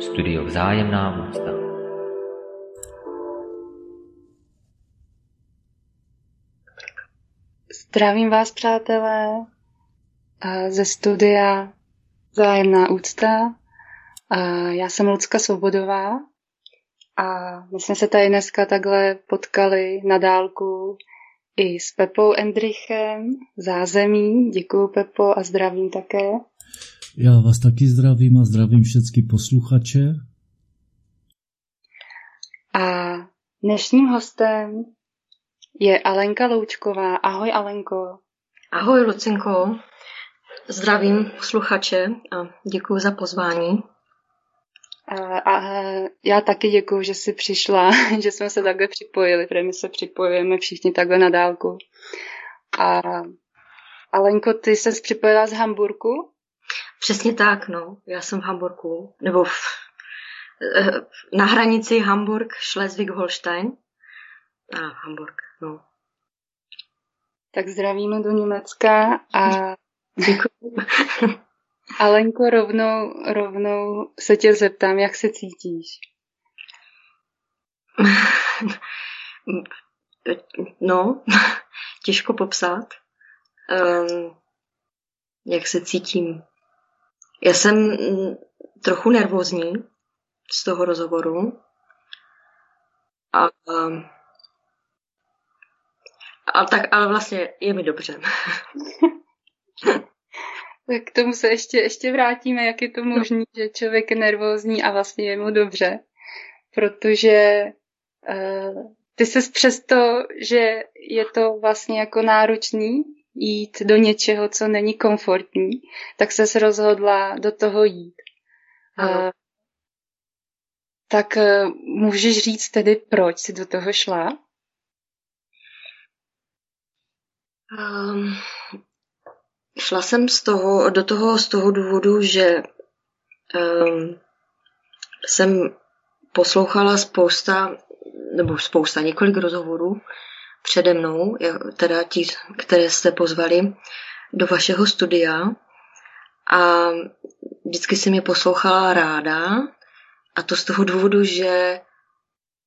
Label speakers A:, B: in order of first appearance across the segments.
A: Studio Vzájemná úcta.
B: Zdravím vás, přátelé, ze studia Vzájemná úcta. Já jsem Lucka Svobodová a my jsme se tady dneska takhle potkali na dálku i s Pepou Endrichem, zázemí. Děkuji Pepo a zdravím také.
C: Já vás taky zdravím a zdravím všechny posluchače.
B: A dnešním hostem je Alenka Loučková. Ahoj Alenko.
D: Ahoj Lucinko. Zdravím posluchače a děkuji za pozvání.
B: A, a já taky děkuji, že jsi přišla, že jsme se takhle připojili, protože my se připojujeme všichni takhle na dálku. A Alenko, ty jsi připojila z Hamburku?
D: Přesně tak, no. Já jsem v Hamburku, nebo v, eh, na hranici Hamburg, Schleswig-Holstein. A Hamburg, no.
B: Tak zdravíme do Německa a
D: Děkuji.
B: Alenko, rovnou, rovnou se tě zeptám, jak se cítíš?
D: No, těžko popsat. Um, jak se cítím. Já jsem trochu nervózní z toho rozhovoru. A, a tak, ale vlastně je mi dobře.
B: Tak k tomu se ještě, ještě vrátíme, jak je to možné, že člověk je nervózní a vlastně je mu dobře. Protože uh, ty se přesto, že je to vlastně jako náročný jít do něčeho, co není komfortní, tak se rozhodla do toho jít. Uh, tak uh, můžeš říct tedy, proč jsi do toho šla?
D: Um, Šla jsem z toho, do toho z toho důvodu, že um, jsem poslouchala spousta, nebo spousta, několik rozhovorů přede mnou, teda ti, které jste pozvali do vašeho studia a vždycky jsem je poslouchala ráda a to z toho důvodu, že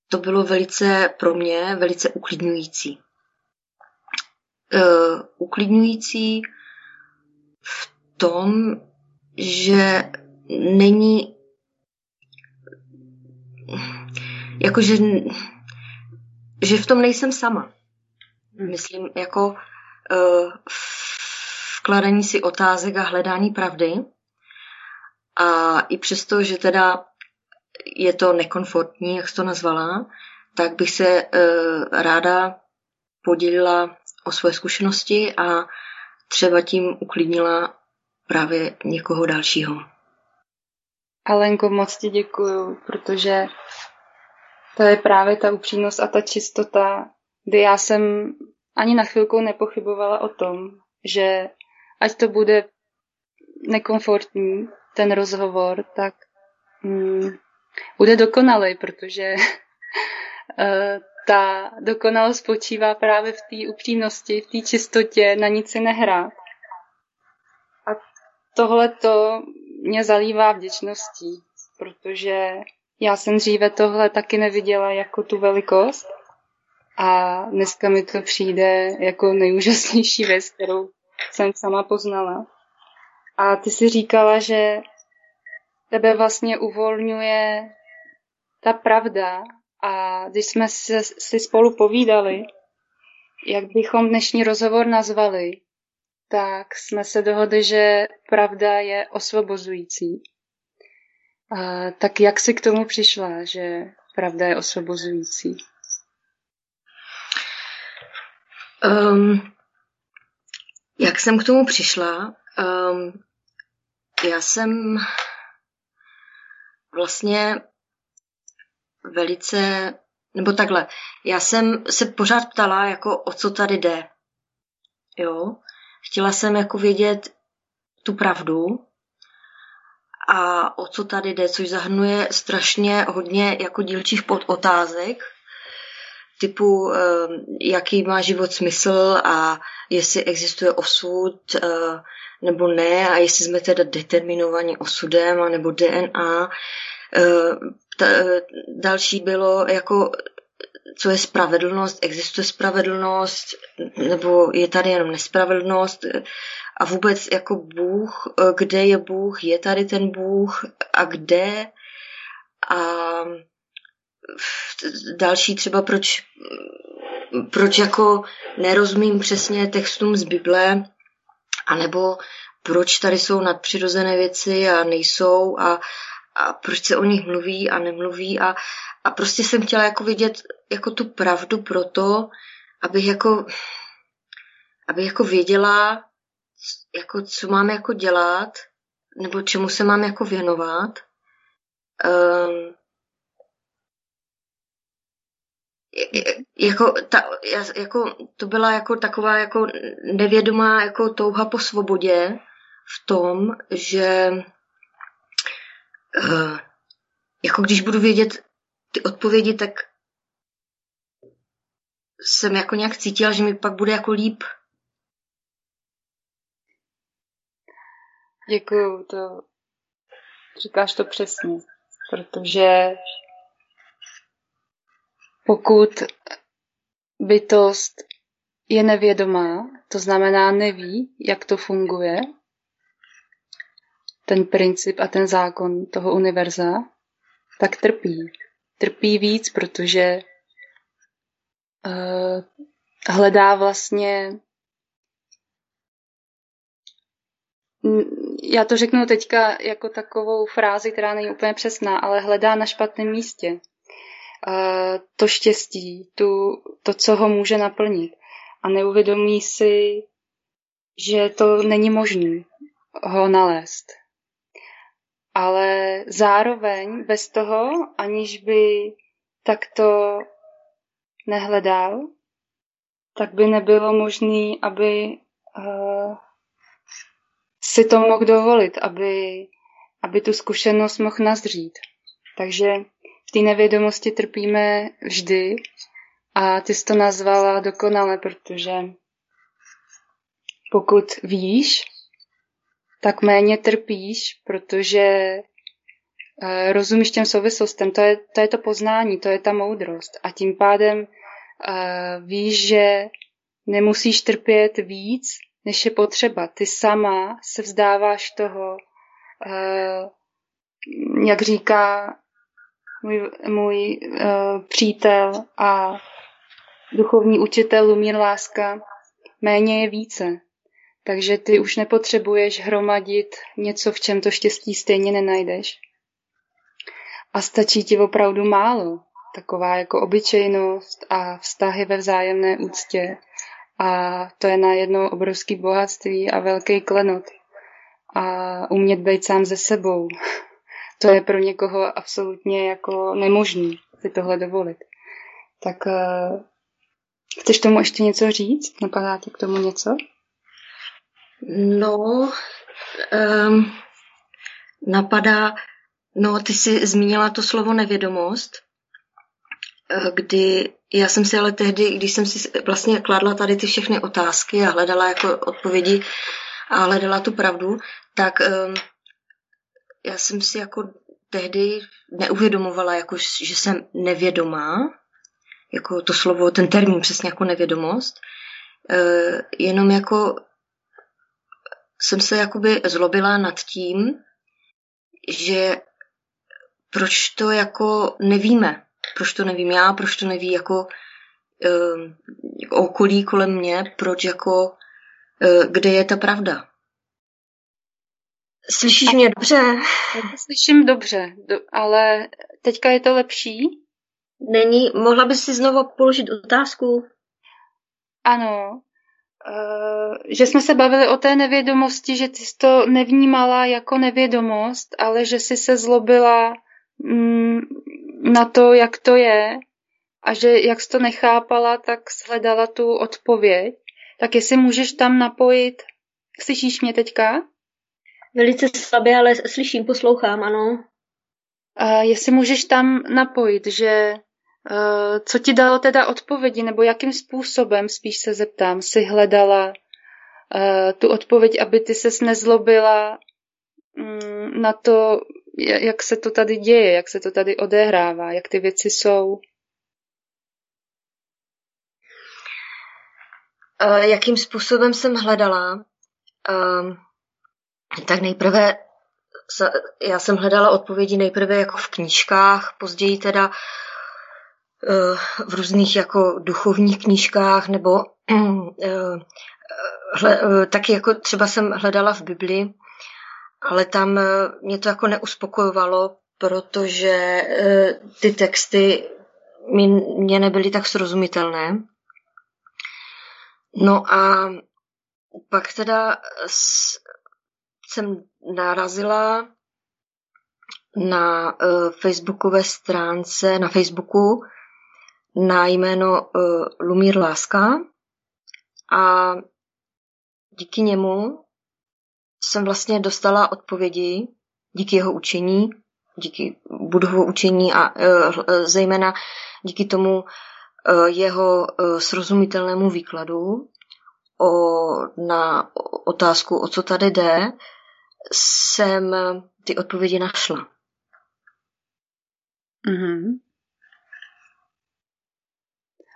D: to bylo velice pro mě velice uklidňující. Uh, uklidňující v tom, že není jakože že v tom nejsem sama. Myslím, jako uh, vkladání si otázek a hledání pravdy. A i přesto, že teda je to nekomfortní, jak jsi to nazvala, tak bych se uh, ráda podělila o své zkušenosti a třeba tím uklidnila právě někoho dalšího.
B: Alenko, moc ti děkuju, protože to je právě ta upřímnost a ta čistota, kdy já jsem ani na chvilku nepochybovala o tom, že ať to bude nekomfortní, ten rozhovor, tak mm, bude dokonalý, protože uh, ta dokonalost spočívá právě v té upřímnosti, v té čistotě, na nic si nehrát. A tohle to mě zalívá vděčností, protože já jsem dříve tohle taky neviděla jako tu velikost a dneska mi to přijde jako nejúžasnější věc, kterou jsem sama poznala. A ty si říkala, že tebe vlastně uvolňuje ta pravda a když jsme se, si spolu povídali, jak bychom dnešní rozhovor nazvali, tak jsme se dohodli, že pravda je osvobozující. A, tak jak jsi k tomu přišla, že pravda je osvobozující?
D: Um, jak jsem k tomu přišla? Um, já jsem vlastně velice, nebo takhle, já jsem se pořád ptala, jako o co tady jde. Jo, chtěla jsem jako vědět tu pravdu a o co tady jde, což zahrnuje strašně hodně jako dílčích podotázek, typu, eh, jaký má život smysl a jestli existuje osud eh, nebo ne a jestli jsme teda determinovaní osudem nebo DNA. Eh, další bylo jako co je spravedlnost, existuje spravedlnost, nebo je tady jenom nespravedlnost a vůbec jako Bůh, kde je Bůh, je tady ten Bůh a kde a další třeba proč, proč jako nerozumím přesně textům z Bible, anebo proč tady jsou nadpřirozené věci a nejsou a, a proč se o nich mluví a nemluví a, a prostě jsem chtěla jako vidět jako tu pravdu proto, abych jako, abych jako věděla, jako co mám jako dělat, nebo čemu se mám jako věnovat. Um, jako, ta, jako, to byla jako taková jako nevědomá jako touha po svobodě v tom, že uh, jako když budu vědět ty odpovědi, tak jsem jako nějak cítila, že mi pak bude jako líp.
B: Děkuju, to říkáš to přesně, protože pokud bytost je nevědomá, to znamená neví, jak to funguje, ten princip a ten zákon toho univerza, tak trpí. Trpí víc, protože uh, hledá vlastně já to řeknu teďka jako takovou frázi, která není úplně přesná, ale hledá na špatném místě to štěstí, tu, to, co ho může naplnit. A neuvědomí si, že to není možné ho nalézt. Ale zároveň bez toho, aniž by takto nehledal, tak by nebylo možné, aby uh, si to mohl dovolit, aby, aby tu zkušenost mohl nazřít. Takže té nevědomosti trpíme vždy a ty jsi to nazvala dokonale, protože pokud víš, tak méně trpíš, protože uh, rozumíš těm souvislostem. To je, to je to poznání, to je ta moudrost. A tím pádem uh, víš, že nemusíš trpět víc, než je potřeba. Ty sama se vzdáváš toho, uh, jak říká můj, můj uh, přítel a duchovní učitel Lumír Láska, méně je více. Takže ty už nepotřebuješ hromadit něco, v čem to štěstí stejně nenajdeš. A stačí ti opravdu málo. Taková jako obyčejnost a vztahy ve vzájemné úctě. A to je na jedno obrovský bohatství a velký klenot. A umět být sám ze sebou to je pro někoho absolutně jako nemožný si tohle dovolit. Tak uh, chceš tomu ještě něco říct? Napadá ti k tomu něco?
D: No, um, napadá, no ty jsi zmínila to slovo nevědomost, eh, kdy já jsem si ale tehdy, když jsem si vlastně kladla tady ty všechny otázky a hledala jako odpovědi a hledala tu pravdu, tak um, já jsem si jako tehdy neuvědomovala, jako, že jsem nevědomá, jako to slovo, ten termín přesně jako nevědomost, e, jenom jako jsem se jakoby zlobila nad tím, že proč to jako nevíme, proč to nevím já, proč to neví jako e, okolí kolem mě, proč jako, e, kde je ta pravda. Slyšíš mě dobře?
B: Já to slyším dobře, ale teďka je to lepší?
D: Není. Mohla bys si znovu položit otázku?
B: Ano. Uh, že jsme se bavili o té nevědomosti, že ty jsi to nevnímala jako nevědomost, ale že jsi se zlobila mm, na to, jak to je a že jak jsi to nechápala, tak shledala tu odpověď. Tak jestli můžeš tam napojit, slyšíš mě teďka?
E: Velice slabě, ale slyším, poslouchám, ano.
B: A jestli můžeš tam napojit, že uh, co ti dalo teda odpovědi, nebo jakým způsobem, spíš se zeptám, si hledala uh, tu odpověď, aby ty ses nezlobila um, na to, jak se to tady děje, jak se to tady odehrává, jak ty věci jsou.
D: Uh, jakým způsobem jsem hledala? Uh, tak nejprve já jsem hledala odpovědi nejprve jako v knížkách, později teda uh, v různých jako duchovních knížkách, nebo uh, hle, taky jako třeba jsem hledala v Bibli, ale tam mě to jako neuspokojovalo, protože ty texty mě nebyly tak srozumitelné. No a pak teda jsem narazila na uh, facebookové stránce, na Facebooku na jméno uh, Lumír Láska a díky němu jsem vlastně dostala odpovědi díky jeho učení, díky budovu učení a uh, zejména díky tomu uh, jeho uh, srozumitelnému výkladu o, na otázku, o co tady jde, jsem ty odpovědi našla.
B: Mm-hmm.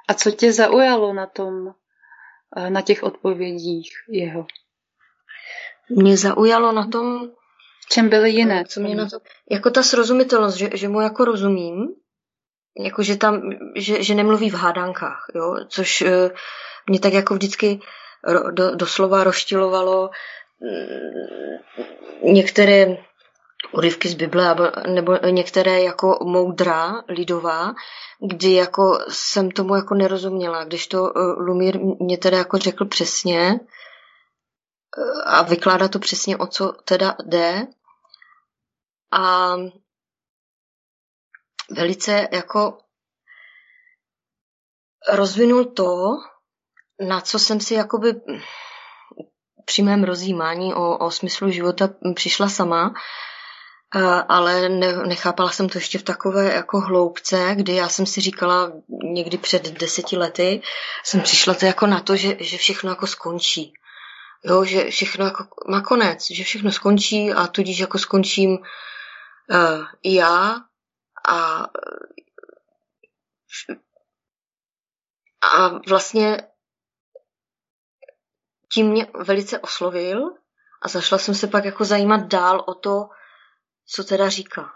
B: A co tě zaujalo na tom, eh, na těch odpovědích jeho?
D: Mě zaujalo na tom...
B: Čem byly jiné?
D: Co mě na to, jako ta srozumitelnost, že, že mu jako rozumím, jako že tam, že, že nemluví v hádankách, jo, což mě tak jako vždycky do, doslova roštilovalo některé urivky z Bible nebo některé jako moudra lidová, kdy jako jsem tomu jako nerozuměla, když to eh, Lumír mě teda jako řekl přesně eh, a vykládá to přesně, o co teda jde. A velice jako rozvinul to, na co jsem si jakoby při mém rozjímání o, o smyslu života přišla sama, ale ne, nechápala jsem to ještě v takové jako hloubce, kdy já jsem si říkala někdy před deseti lety, jsem přišla to jako na to, že, že všechno jako skončí. Jo, že všechno jako má konec, že všechno skončí a tudíž jako skončím uh, já a a vlastně tím mě velice oslovil a zašla jsem se pak jako zajímat dál o to, co teda říká.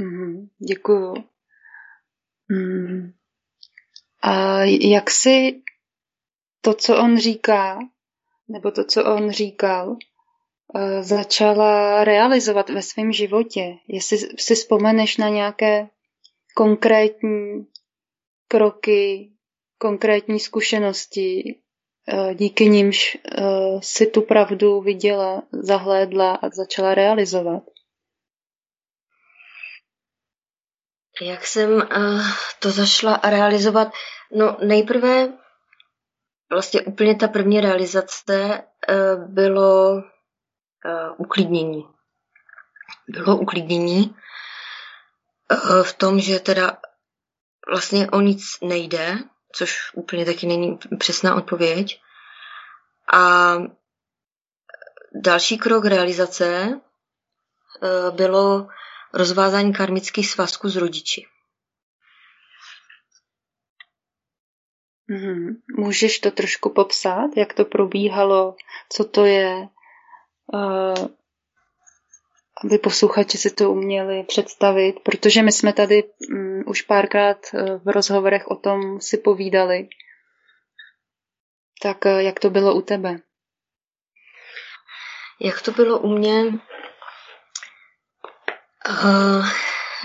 B: Mm, děkuju. Mm. A jak si to, co on říká, nebo to, co on říkal, eh, začala realizovat ve svém životě? Jestli si vzpomeneš na nějaké konkrétní kroky, konkrétní zkušenosti, eh, díky nimž eh, si tu pravdu viděla, zahlédla a začala realizovat.
D: Jak jsem eh, to zašla realizovat? No nejprve vlastně úplně ta první realizace bylo uklidnění. Bylo uklidnění v tom, že teda vlastně o nic nejde, což úplně taky není přesná odpověď. A další krok realizace eh, bylo rozvázání karmických svazků s rodiči.
B: Mm-hmm. Můžeš to trošku popsat, jak to probíhalo, co to je, uh, aby posluchači si to uměli představit, protože my jsme tady um, už párkrát uh, v rozhovorech o tom si povídali. Tak uh, jak to bylo u tebe?
D: Jak to bylo u mě? Uh,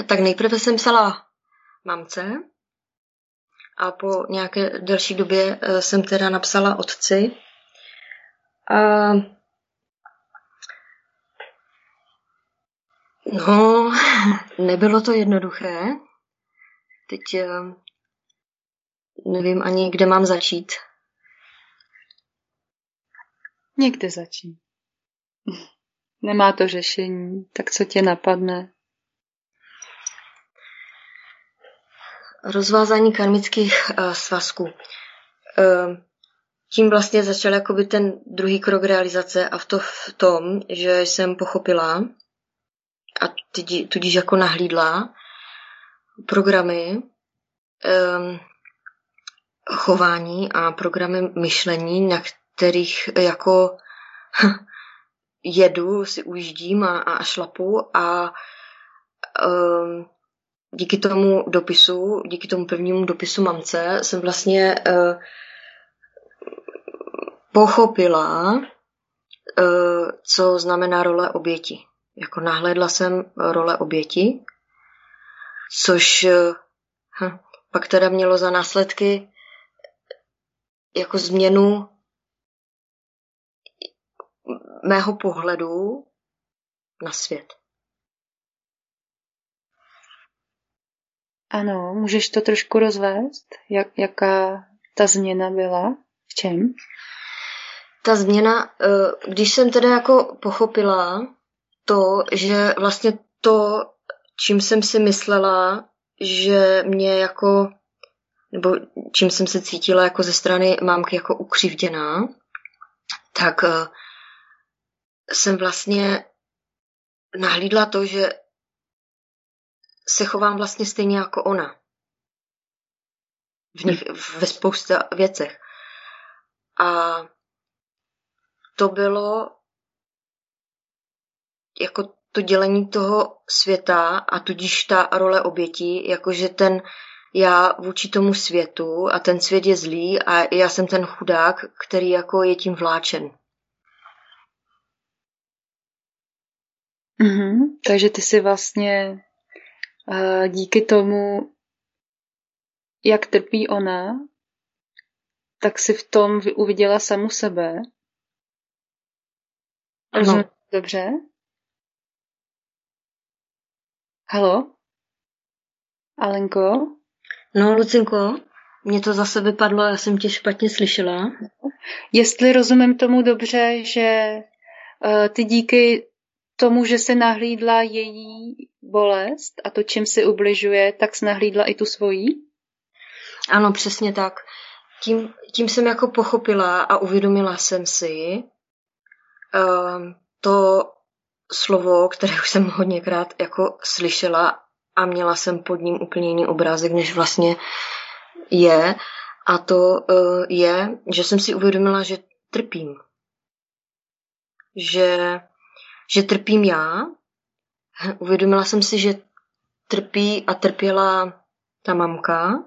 D: tak nejprve jsem psala mamce a po nějaké delší době uh, jsem teda napsala otci. A No, nebylo to jednoduché. Teď eh, nevím ani, kde mám začít.
B: Někde začít. Nemá to řešení, tak co tě napadne?
D: Rozvázání karmických uh, svazků. Uh, tím vlastně začal jakoby ten druhý krok realizace a v, to, v tom, že jsem pochopila a tudíž jako nahlídla programy um, chování a programy myšlení, na kterých jako jedu, si ujíždím a, a šlapu a um, díky tomu dopisu, díky tomu prvnímu dopisu mamce jsem vlastně uh, pochopila, uh, co znamená role oběti. Jako nahlédla jsem role oběti, což uh, pak teda mělo za následky jako změnu mého pohledu na svět.
B: Ano, můžeš to trošku rozvést? Jak, jaká ta změna byla? V čem?
D: Ta změna, eh, když jsem teda jako pochopila to, že vlastně to, čím jsem si myslela, že mě jako, nebo čím jsem se cítila jako ze strany mámky jako ukřivděná, tak eh, jsem vlastně nahlídla to, že se chovám vlastně stejně jako ona. V nich, ve spousta věcech. A to bylo jako to dělení toho světa a tudíž ta role oběti, jakože ten já vůči tomu světu a ten svět je zlý a já jsem ten chudák, který jako je tím vláčen.
B: Mm-hmm. Takže ty si vlastně uh, díky tomu, jak trpí ona, tak si v tom uviděla samu sebe. Rozumím dobře? Halo? Alenko?
D: No, Lucinko, mě to zase vypadlo, já jsem tě špatně slyšela.
B: Jestli rozumím tomu dobře, že uh, ty díky tomu, že se nahlídla její bolest a to, čím si ubližuje, tak se nahlídla i tu svojí?
D: Ano, přesně tak. Tím, tím jsem jako pochopila a uvědomila jsem si um, to slovo, které už jsem hodněkrát jako slyšela a měla jsem pod ním úplně jiný obrázek, než vlastně je. A to uh, je, že jsem si uvědomila, že trpím. Že že trpím já. Uvědomila jsem si, že trpí a trpěla ta mamka.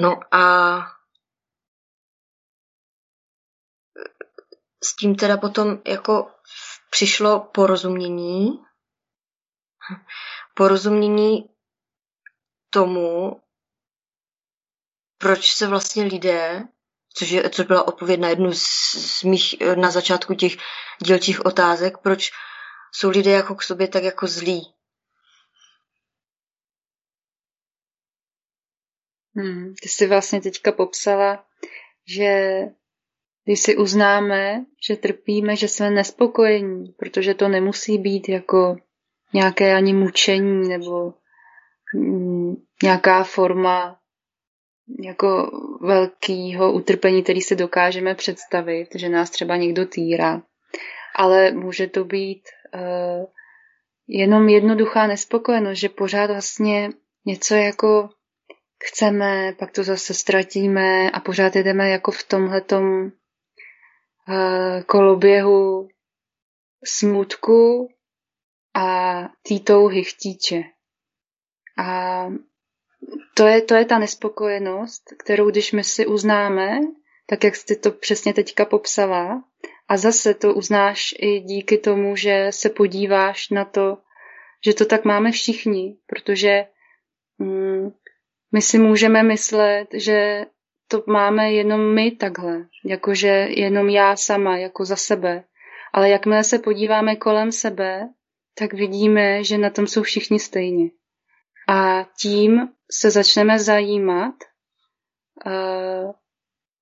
D: No a s tím teda potom jako přišlo porozumění. Porozumění tomu, proč se vlastně lidé což, je, což byla odpověď na jednu z, z mých na začátku těch dílčích otázek, proč jsou lidé jako k sobě tak jako zlí.
B: Hmm, ty jsi vlastně teďka popsala, že když si uznáme, že trpíme, že jsme nespokojení, protože to nemusí být jako nějaké ani mučení nebo mm, nějaká forma jako velkého utrpení, který si dokážeme představit, že nás třeba někdo týrá. Ale může to být uh, jenom jednoduchá nespokojenost, že pořád vlastně něco jako chceme, pak to zase ztratíme a pořád jdeme jako v tomhletom koloběhu smutku a tý touhy chtíče. A to je, to je ta nespokojenost, kterou když my si uznáme, tak jak jsi to přesně teďka popsala, a zase to uznáš i díky tomu, že se podíváš na to, že to tak máme všichni, protože mm, my si můžeme myslet, že to máme jenom my takhle, jakože jenom já sama, jako za sebe. Ale jakmile se podíváme kolem sebe, tak vidíme, že na tom jsou všichni stejně. A tím se začneme zajímat uh,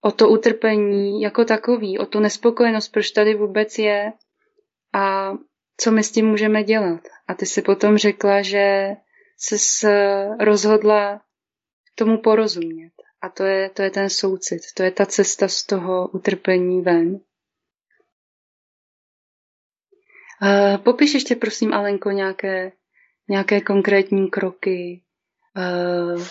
B: o to utrpení jako takový, o tu nespokojenost, proč tady vůbec je a co my s tím můžeme dělat. A ty si potom řekla, že se rozhodla tomu porozumět. A to je, to je ten soucit, to je ta cesta z toho utrpení ven. Uh, popiš ještě prosím, Alenko, nějaké, nějaké konkrétní kroky, uh,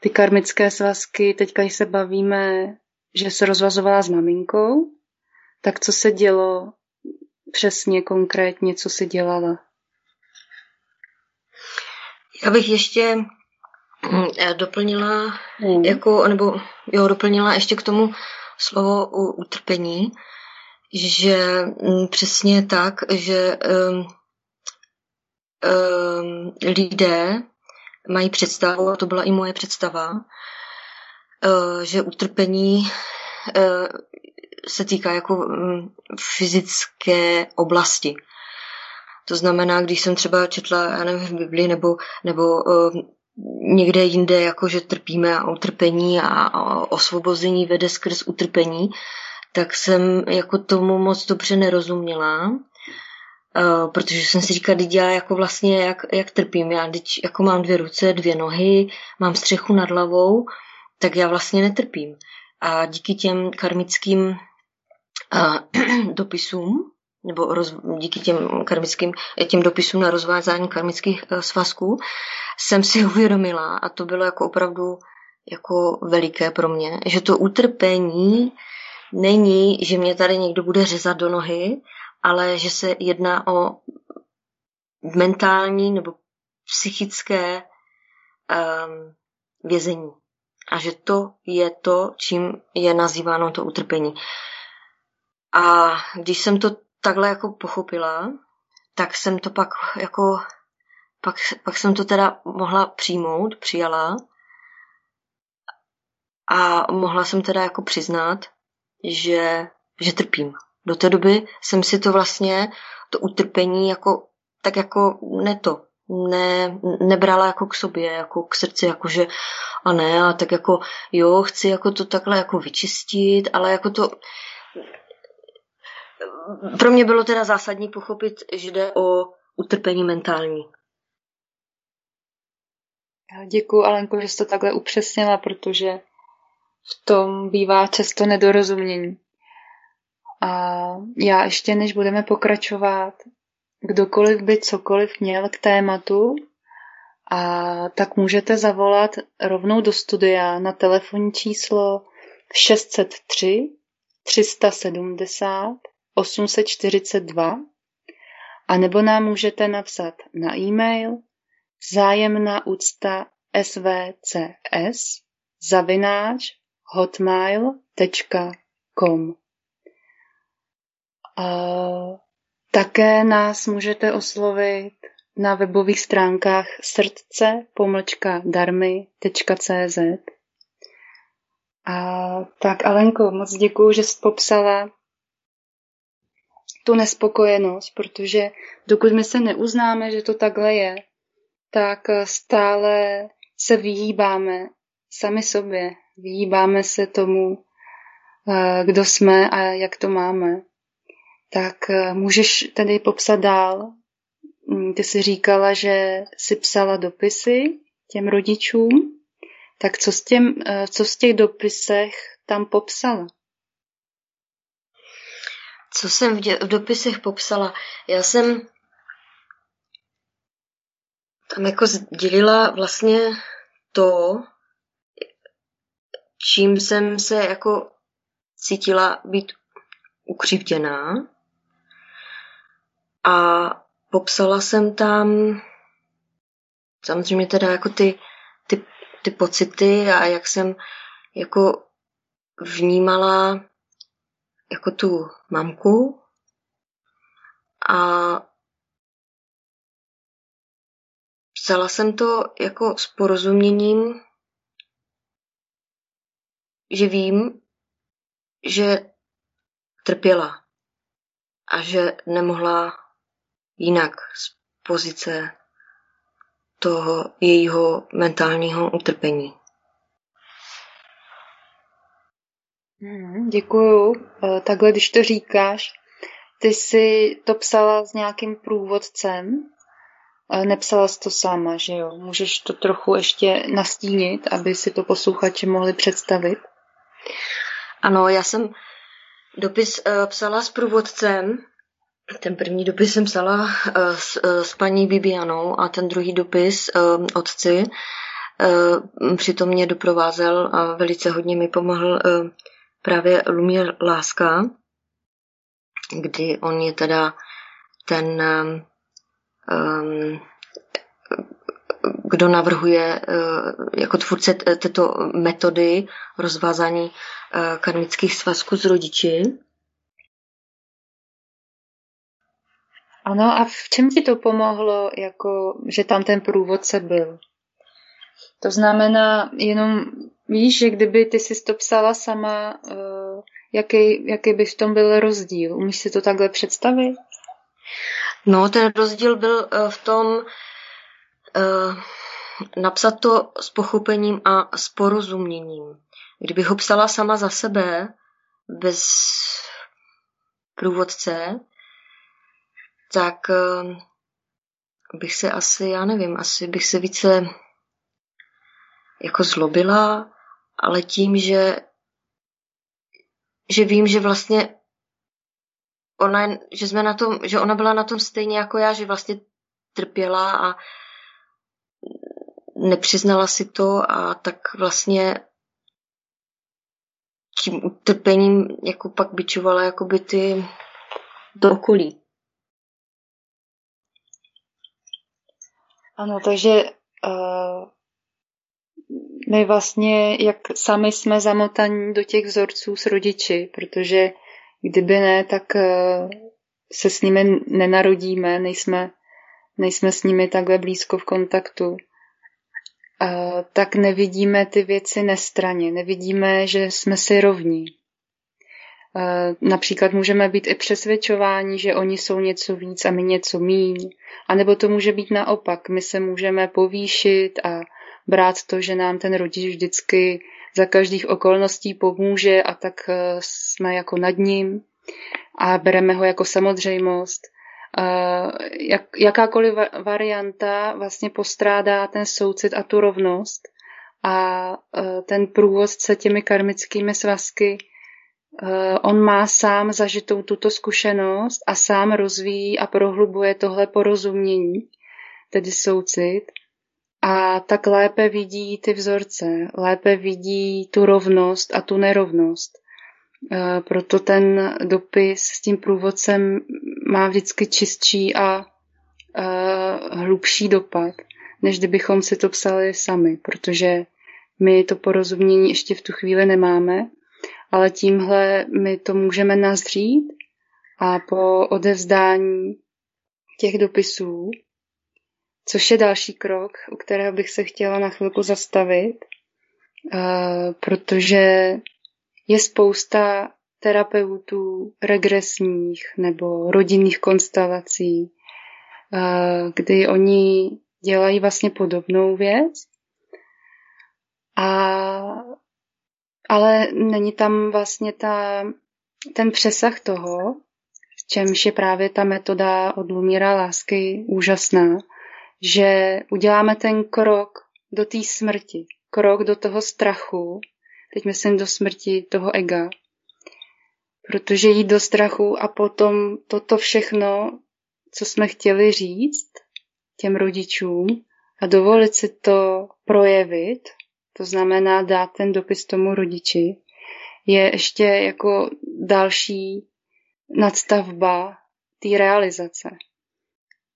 B: ty karmické svazky, teďka když se bavíme, že se rozvazovala s maminkou, tak co se dělo přesně konkrétně, co se dělala?
D: Já bych ještě eh, doplnila, mm. jako, nebo jo, doplnila ještě k tomu slovo utrpení, že mm, přesně tak, že um, um, lidé mají představu, a to byla i moje představa, uh, že utrpení uh, se týká jako um, fyzické oblasti. To znamená, když jsem třeba četla, já nevím, v Biblii nebo, nebo uh, někde jinde, jako že trpíme a utrpení a, osvobození vede skrz utrpení, tak jsem jako tomu moc dobře nerozuměla, uh, protože jsem si říkala, teď já jako vlastně jak, jak trpím, já teď jako mám dvě ruce, dvě nohy, mám střechu nad hlavou, tak já vlastně netrpím. A díky těm karmickým uh, dopisům, nebo roz, díky těm karmickým, těm dopisům na rozvázání karmických uh, svazků, jsem si uvědomila, a to bylo jako opravdu jako veliké pro mě, že to utrpení není, že mě tady někdo bude řezat do nohy, ale že se jedná o mentální nebo psychické um, vězení. A že to je to, čím je nazýváno to utrpení. A když jsem to takhle jako pochopila, tak jsem to pak jako, pak, pak jsem to teda mohla přijmout, přijala a mohla jsem teda jako přiznat, že, že trpím. Do té doby jsem si to vlastně, to utrpení jako, tak jako ne to, ne, nebrala jako k sobě, jako k srdci, jako že a ne, a tak jako jo, chci jako to takhle jako vyčistit, ale jako to pro mě bylo teda zásadní pochopit, že jde o utrpení mentální.
B: Děkuji, Alenko, že jsi to takhle upřesnila, protože v tom bývá často nedorozumění. A já ještě, než budeme pokračovat, kdokoliv by cokoliv měl k tématu, a tak můžete zavolat rovnou do studia na telefonní číslo 603 370 842 a nebo nám můžete napsat na e-mail zájemná úcta svcs zavináč hotmail.com. Také nás můžete oslovit na webových stránkách srdce pomlčka darmy.cz. A tak Alenko, moc děkuju, že jsi popsala tu nespokojenost, protože dokud my se neuznáme, že to takhle je, tak stále se vyhýbáme sami sobě, vyhýbáme se tomu, eh, kdo jsme a jak to máme. Tak eh, můžeš tedy popsat dál. Mm, ty jsi říkala, že jsi psala dopisy těm rodičům. Tak co, s těm, eh, co z těch dopisech tam popsala?
D: Co jsem v, dě- v dopisech popsala? Já jsem tam jako sdělila vlastně to, čím jsem se jako cítila být ukřivděná. A popsala jsem tam samozřejmě teda jako ty, ty, ty pocity a jak jsem jako vnímala jako tu mamku a psala jsem to jako s porozuměním že vím, že trpěla. a že nemohla jinak z pozice toho jejího mentálního utrpení.
B: Hmm, děkuju. Eh, takhle, když to říkáš, ty jsi to psala s nějakým průvodcem, nepsala jsi to sama, že jo? Můžeš to trochu ještě nastínit, aby si to posluchači mohli představit?
D: Ano, já jsem dopis uh, psala s průvodcem. Ten první dopis jsem psala s, s paní Bibianou a ten druhý dopis otci. Přitom mě doprovázel a velice hodně mi pomohl právě Lumír Láska, kdy on je teda ten um, kdo navrhuje uh, jako tvůrce této metody rozvázání uh, karmických svazků s rodiči.
B: Ano, a v čem ti to pomohlo, jako, že tam ten průvodce byl? To znamená, jenom víš, že kdyby ty si to psala sama, uh, jaký, jaký by v tom byl rozdíl? Umíš si to takhle představit?
D: No, ten rozdíl byl uh, v tom uh, napsat to s pochopením a s porozuměním. Kdybych ho psala sama za sebe, bez průvodce, tak bych se asi, já nevím, asi bych se více jako zlobila, ale tím, že že vím, že vlastně ona, že jsme na tom, že ona byla na tom stejně jako já, že vlastně trpěla a nepřiznala si to a tak vlastně tím utrpením jako pak byčovala jakoby ty do okolí.
B: Ano, takže uh, my vlastně, jak sami jsme zamotaní do těch vzorců s rodiči, protože kdyby ne, tak eh, se s nimi nenarodíme, nejsme, nejsme s nimi takhle blízko v kontaktu. Tak nevidíme ty věci nestraně, nevidíme, že jsme si rovní. Například můžeme být i přesvědčováni, že oni jsou něco víc a my něco míň. A nebo to může být naopak. My se můžeme povýšit a brát to, že nám ten rodič vždycky za každých okolností pomůže a tak eh, jsme jako nad ním a bereme ho jako samozřejmost. Eh, jak, jakákoliv varianta vlastně postrádá ten soucit a tu rovnost a eh, ten průvodce těmi karmickými svazky on má sám zažitou tuto zkušenost a sám rozvíjí a prohlubuje tohle porozumění, tedy soucit a tak lépe vidí ty vzorce, lépe vidí tu rovnost a tu nerovnost. E, proto ten dopis s tím průvodcem má vždycky čistší a e, hlubší dopad, než kdybychom si to psali sami, protože my to porozumění ještě v tu chvíli nemáme, ale tímhle my to můžeme nazřít a po odevzdání těch dopisů což je další krok, u kterého bych se chtěla na chvilku zastavit, eh, protože je spousta terapeutů regresních nebo rodinných konstelací, eh, kdy oni dělají vlastně podobnou věc, a, ale není tam vlastně ta, ten přesah toho, v čemž je právě ta metoda od Lumíra lásky úžasná, že uděláme ten krok do té smrti, krok do toho strachu, teď myslím do smrti toho ega, protože jít do strachu a potom toto všechno, co jsme chtěli říct těm rodičům a dovolit si to projevit, to znamená dát ten dopis tomu rodiči, je ještě jako další nadstavba té realizace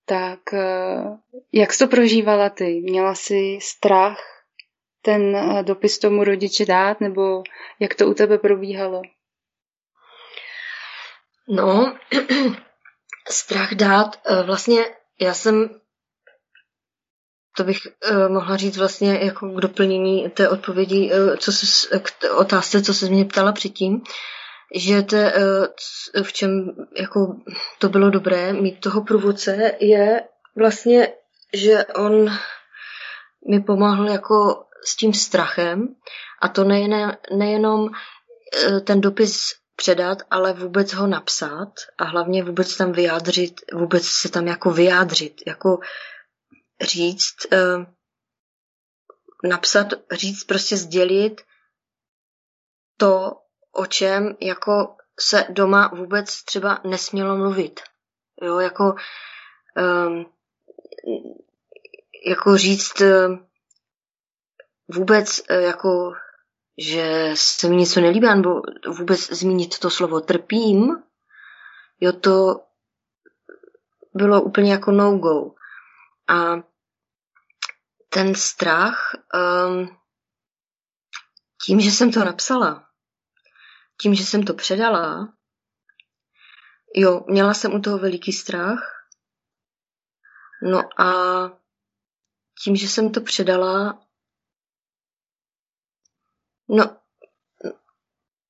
B: tak eh, jak jsi to prožívala ty? Měla jsi strach ten eh, dopis tomu rodiči dát, nebo jak to u tebe probíhalo?
D: No, strach dát, eh, vlastně já jsem, to bych mohla říct vlastně jako k doplnění té odpovědi, co se, k otázce, co se mě ptala předtím. Že te, eh, v čem jako to bylo dobré mít toho průvodce, je vlastně, že on mi pomáhal jako s tím strachem a to nejen, nejenom eh, ten dopis předat, ale vůbec ho napsat a hlavně vůbec tam vyjádřit, vůbec se tam jako vyjádřit, jako říct, eh, napsat, říct, prostě sdělit to, o čem jako se doma vůbec třeba nesmělo mluvit. Jo, jako, um, jako říct um, vůbec uh, jako, že se mi něco nelíbí, nebo vůbec zmínit to slovo trpím, jo, to bylo úplně jako no-go. A ten strach, um, tím, že jsem to napsala, tím, že jsem to předala, jo, měla jsem u toho veliký strach. No a tím, že jsem to předala, no,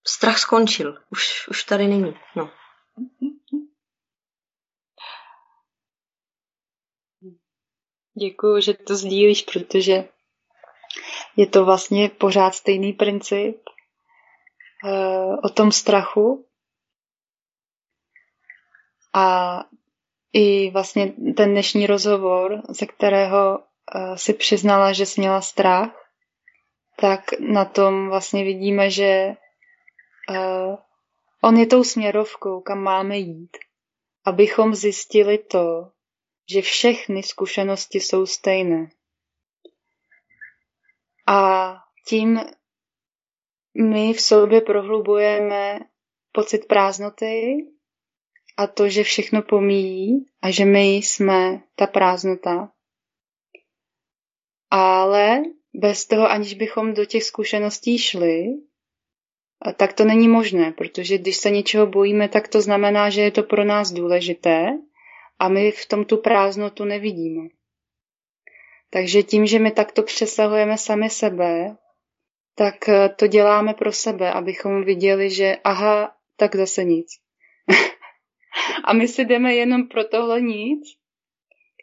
D: strach skončil. Už, už tady není, no.
B: Děkuju, že to sdílíš, protože je to vlastně pořád stejný princip o tom strachu a i vlastně ten dnešní rozhovor, ze kterého eh, si přiznala, že jsi měla strach, tak na tom vlastně vidíme, že eh, on je tou směrovkou, kam máme jít, abychom zjistili to, že všechny zkušenosti jsou stejné. A tím my v sobě prohlubujeme pocit prázdnoty a to, že všechno pomíjí a že my jsme ta prázdnota. Ale bez toho, aniž bychom do těch zkušeností šli, tak to není možné, protože když se něčeho bojíme, tak to znamená, že je to pro nás důležité a my v tom tu prázdnotu nevidíme. Takže tím, že my takto přesahujeme sami sebe, tak eh, to děláme pro sebe, abychom viděli, že aha, tak zase nic. a my si jdeme jenom pro tohle nic,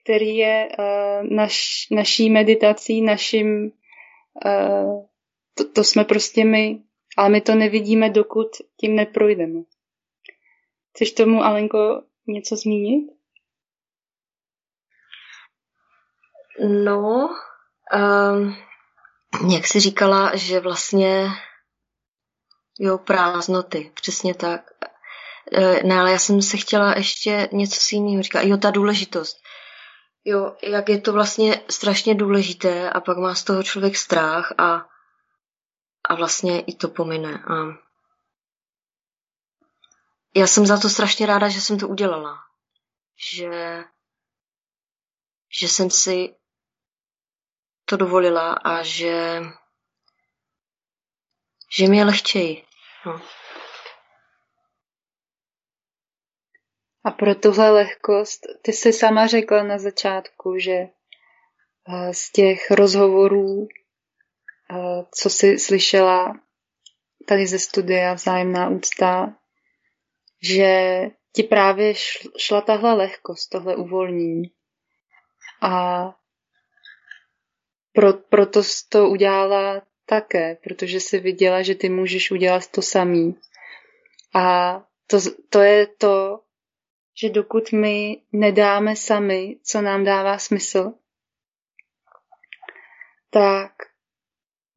B: který je uh, naš, naší meditací, naším, uh, to, to jsme prostě my, ale my to nevidíme, dokud tím neprojdeme. Chceš tomu, Alenko, něco zmínit?
D: No, um, jak jsi říkala, že vlastně jo, prázdnoty, přesně tak. E, ne, ale já jsem se chtěla ještě něco s jiným říkat. Jo, ta důležitost. Jo, jak je to vlastně strašně důležité a pak má z toho člověk strach a, a vlastně i to pomine. A já jsem za to strašně ráda, že jsem to udělala. Že, že jsem si to dovolila a že, že mi je lehčej. No.
B: A pro tuhle lehkost, ty jsi sama řekla na začátku, že eh, z těch rozhovorů, eh, co jsi slyšela tady ze studia Vzájemná úcta, že ti právě šla tahle lehkost, tohle uvolnění. A pro, proto jsi to udělala také, protože jsi viděla, že ty můžeš udělat to samý. A to, to je to, že dokud my nedáme sami, co nám dává smysl, tak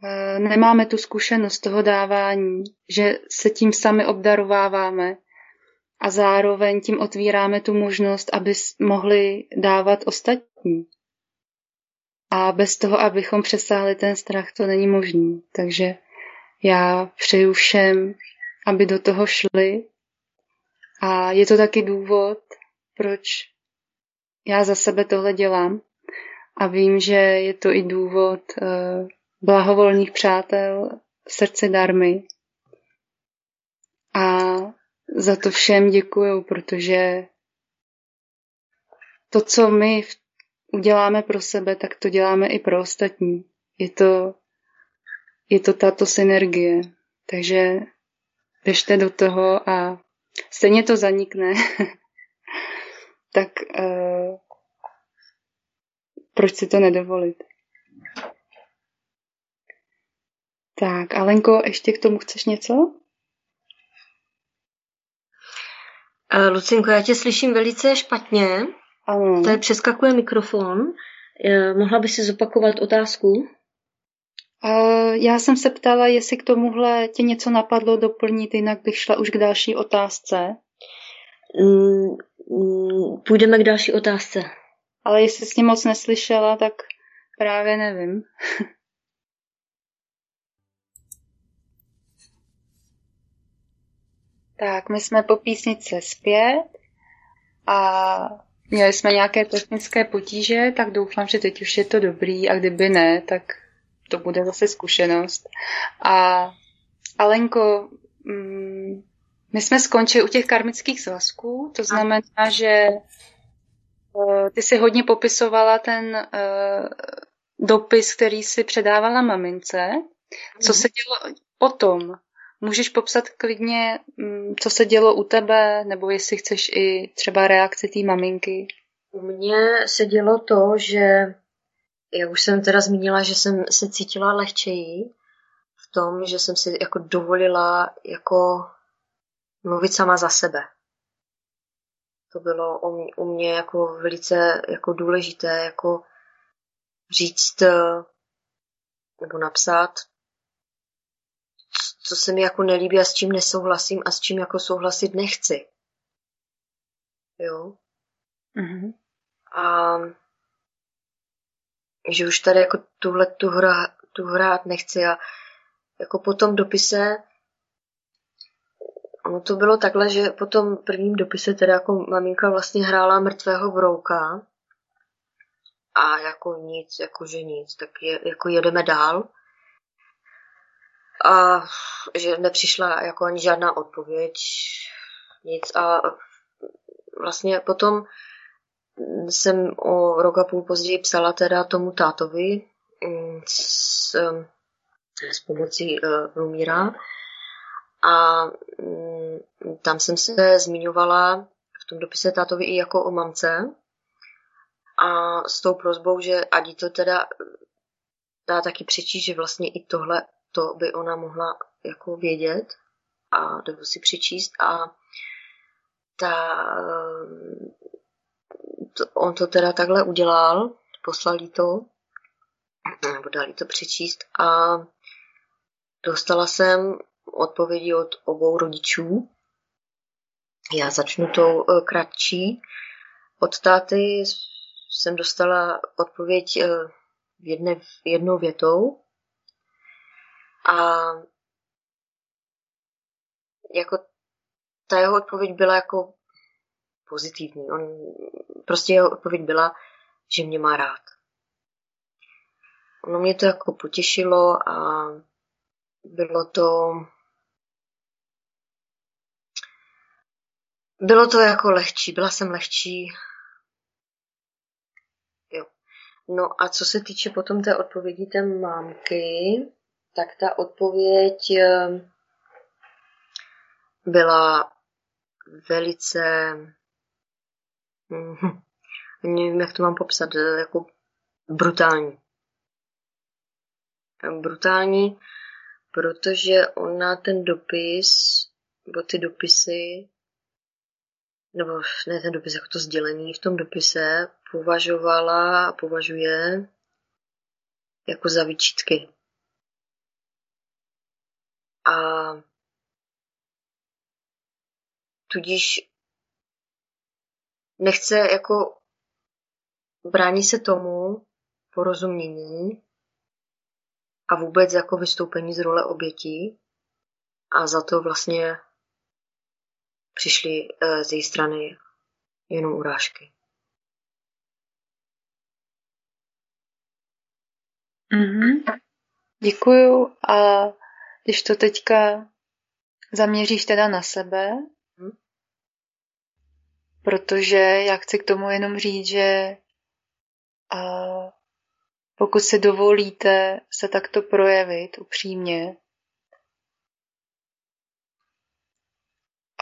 B: e, nemáme tu zkušenost toho dávání, že se tím sami obdarováváme a zároveň tím otvíráme tu možnost, aby mohli dávat ostatní. A bez toho, abychom přesáhli ten strach, to není možné. Takže já přeju všem, aby do toho šli. A je to taky důvod, proč já za sebe tohle dělám. A vím, že je to i důvod uh, blahovolných přátel srdce darmy. A za to všem děkuju, protože to, co my v uděláme pro sebe, tak to děláme i pro ostatní. Je to, je to tato synergie. Takže běžte do toho a stejně to zanikne. tak uh, proč si to nedovolit? Tak, Alenko, ještě k tomu chceš něco?
D: Uh, Lucinko, já tě slyším velice špatně.
B: Ano.
D: Tady přeskakuje mikrofon. Mohla by si zopakovat otázku?
B: Já jsem se ptala, jestli k tomuhle tě něco napadlo doplnit, jinak bych šla už k další otázce.
D: Mm, mm, půjdeme k další otázce.
B: Ale jestli jsi moc neslyšela, tak právě nevím. tak, my jsme po písnice zpět a měli jsme nějaké technické potíže, tak doufám, že teď už je to dobrý a kdyby ne, tak to bude zase zkušenost. A Alenko, mm, my jsme skončili u těch karmických svazků, to znamená, že eh, ty si hodně popisovala ten uh, dopis, který si předávala mamince. Co se dělo potom? Můžeš popsat klidně, mm, co se dělo u tebe, nebo jestli chceš i třeba reakci té maminky?
D: U mě se dělo to, že já už jsem teda zmínila, že jsem se cítila lehčeji v tom, že jsem si jako dovolila jako mluvit sama za sebe. To bylo u mě, u mě jako velice jako důležité, jako říct eh, nebo napsat, co se mi jako nelíbí a s čím nesouhlasím a s čím jako souhlasit nechci. Jo. Mm-hmm. A že už tady jako tuhle tu, hra, tu hrát nechci a jako po tom dopise ono to bylo takhle, že po tom prvním dopise teda jako maminka vlastně hrála mrtvého brouka a jako nic, jakože nic, tak je, jako jedeme dál a že nepřišla jako ani žádná odpověď, nic. A vlastně potom jsem o rok a půl později psala teda tomu tátovi mm, s, s pomocí uh, Lumíra. A um, tam jsem se zmiňovala v tom dopise tátovi i jako o mamce. A s tou prozbou, že ať to teda dá taky přečíst, že vlastně i tohle to by ona mohla jako vědět a nebo si přečíst a ta to, on to teda takhle udělal, poslal jí to, nebo dal jí to přečíst a dostala jsem odpovědi od obou rodičů. Já začnu tou uh, kratší. Od táty jsem dostala odpověď uh, jedne, jednou větou a jako ta jeho odpověď byla jako pozitivní. On, prostě jeho odpověď byla, že mě má rád. Ono mě to jako potěšilo a bylo to bylo to jako lehčí, byla jsem lehčí. Jo. No a co se týče potom té odpovědi té mámky, tak ta odpověď eh, byla velice nevím, jak to mám popsat, eh, jako brutální. Brutální, protože ona ten dopis, nebo ty dopisy, nebo ne ten dopis, jako to sdělení v tom dopise, považovala a považuje jako za výčitky. A tudíž nechce jako brání se tomu porozumění a vůbec jako vystoupení z role obětí a za to vlastně přišly eh, z její strany jenom urážky.
B: Mm-hmm. Děkuju a když to teďka zaměříš teda na sebe, protože já chci k tomu jenom říct, že a pokud si dovolíte se takto projevit upřímně,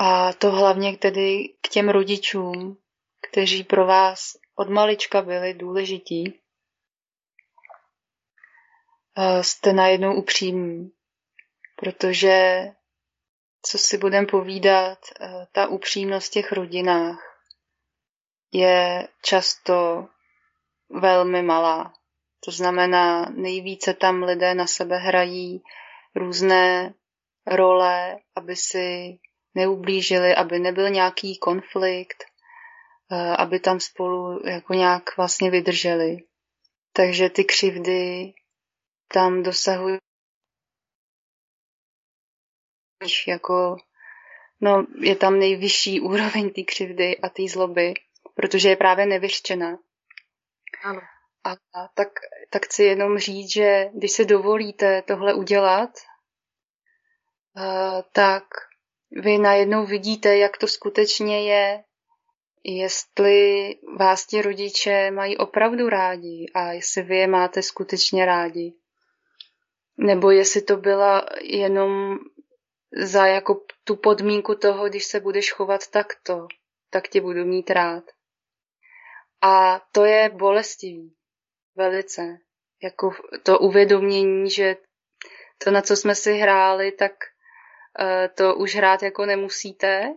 B: A to hlavně tedy k těm rodičům, kteří pro vás od malička byli důležití. Jste najednou upřímní, protože co si budem povídat, ta upřímnost v těch rodinách je často velmi malá. To znamená, nejvíce tam lidé na sebe hrají různé role, aby si neublížili, aby nebyl nějaký konflikt, eh, aby tam spolu jako nějak vlastně vydrželi. Takže ty křivdy tam dosahují jako, no, je tam nejvyšší úroveň té křivdy a té zloby, protože je právě nevyřčená.
D: Ano.
B: A, a tak, tak chci jenom říct, že když se dovolíte tohle udělat, uh, tak vy najednou vidíte, jak to skutečně je, jestli vás ti rodiče mají opravdu rádi a jestli vy je máte skutečně rádi. Nebo jestli to byla jenom za jako tu podmínku toho, když se budeš chovat takto, tak tě budu mít rád. A to je bolestivý. Velice. Jako to uvědomění, že to, na co jsme si hráli, tak eh, to už hrát jako nemusíte.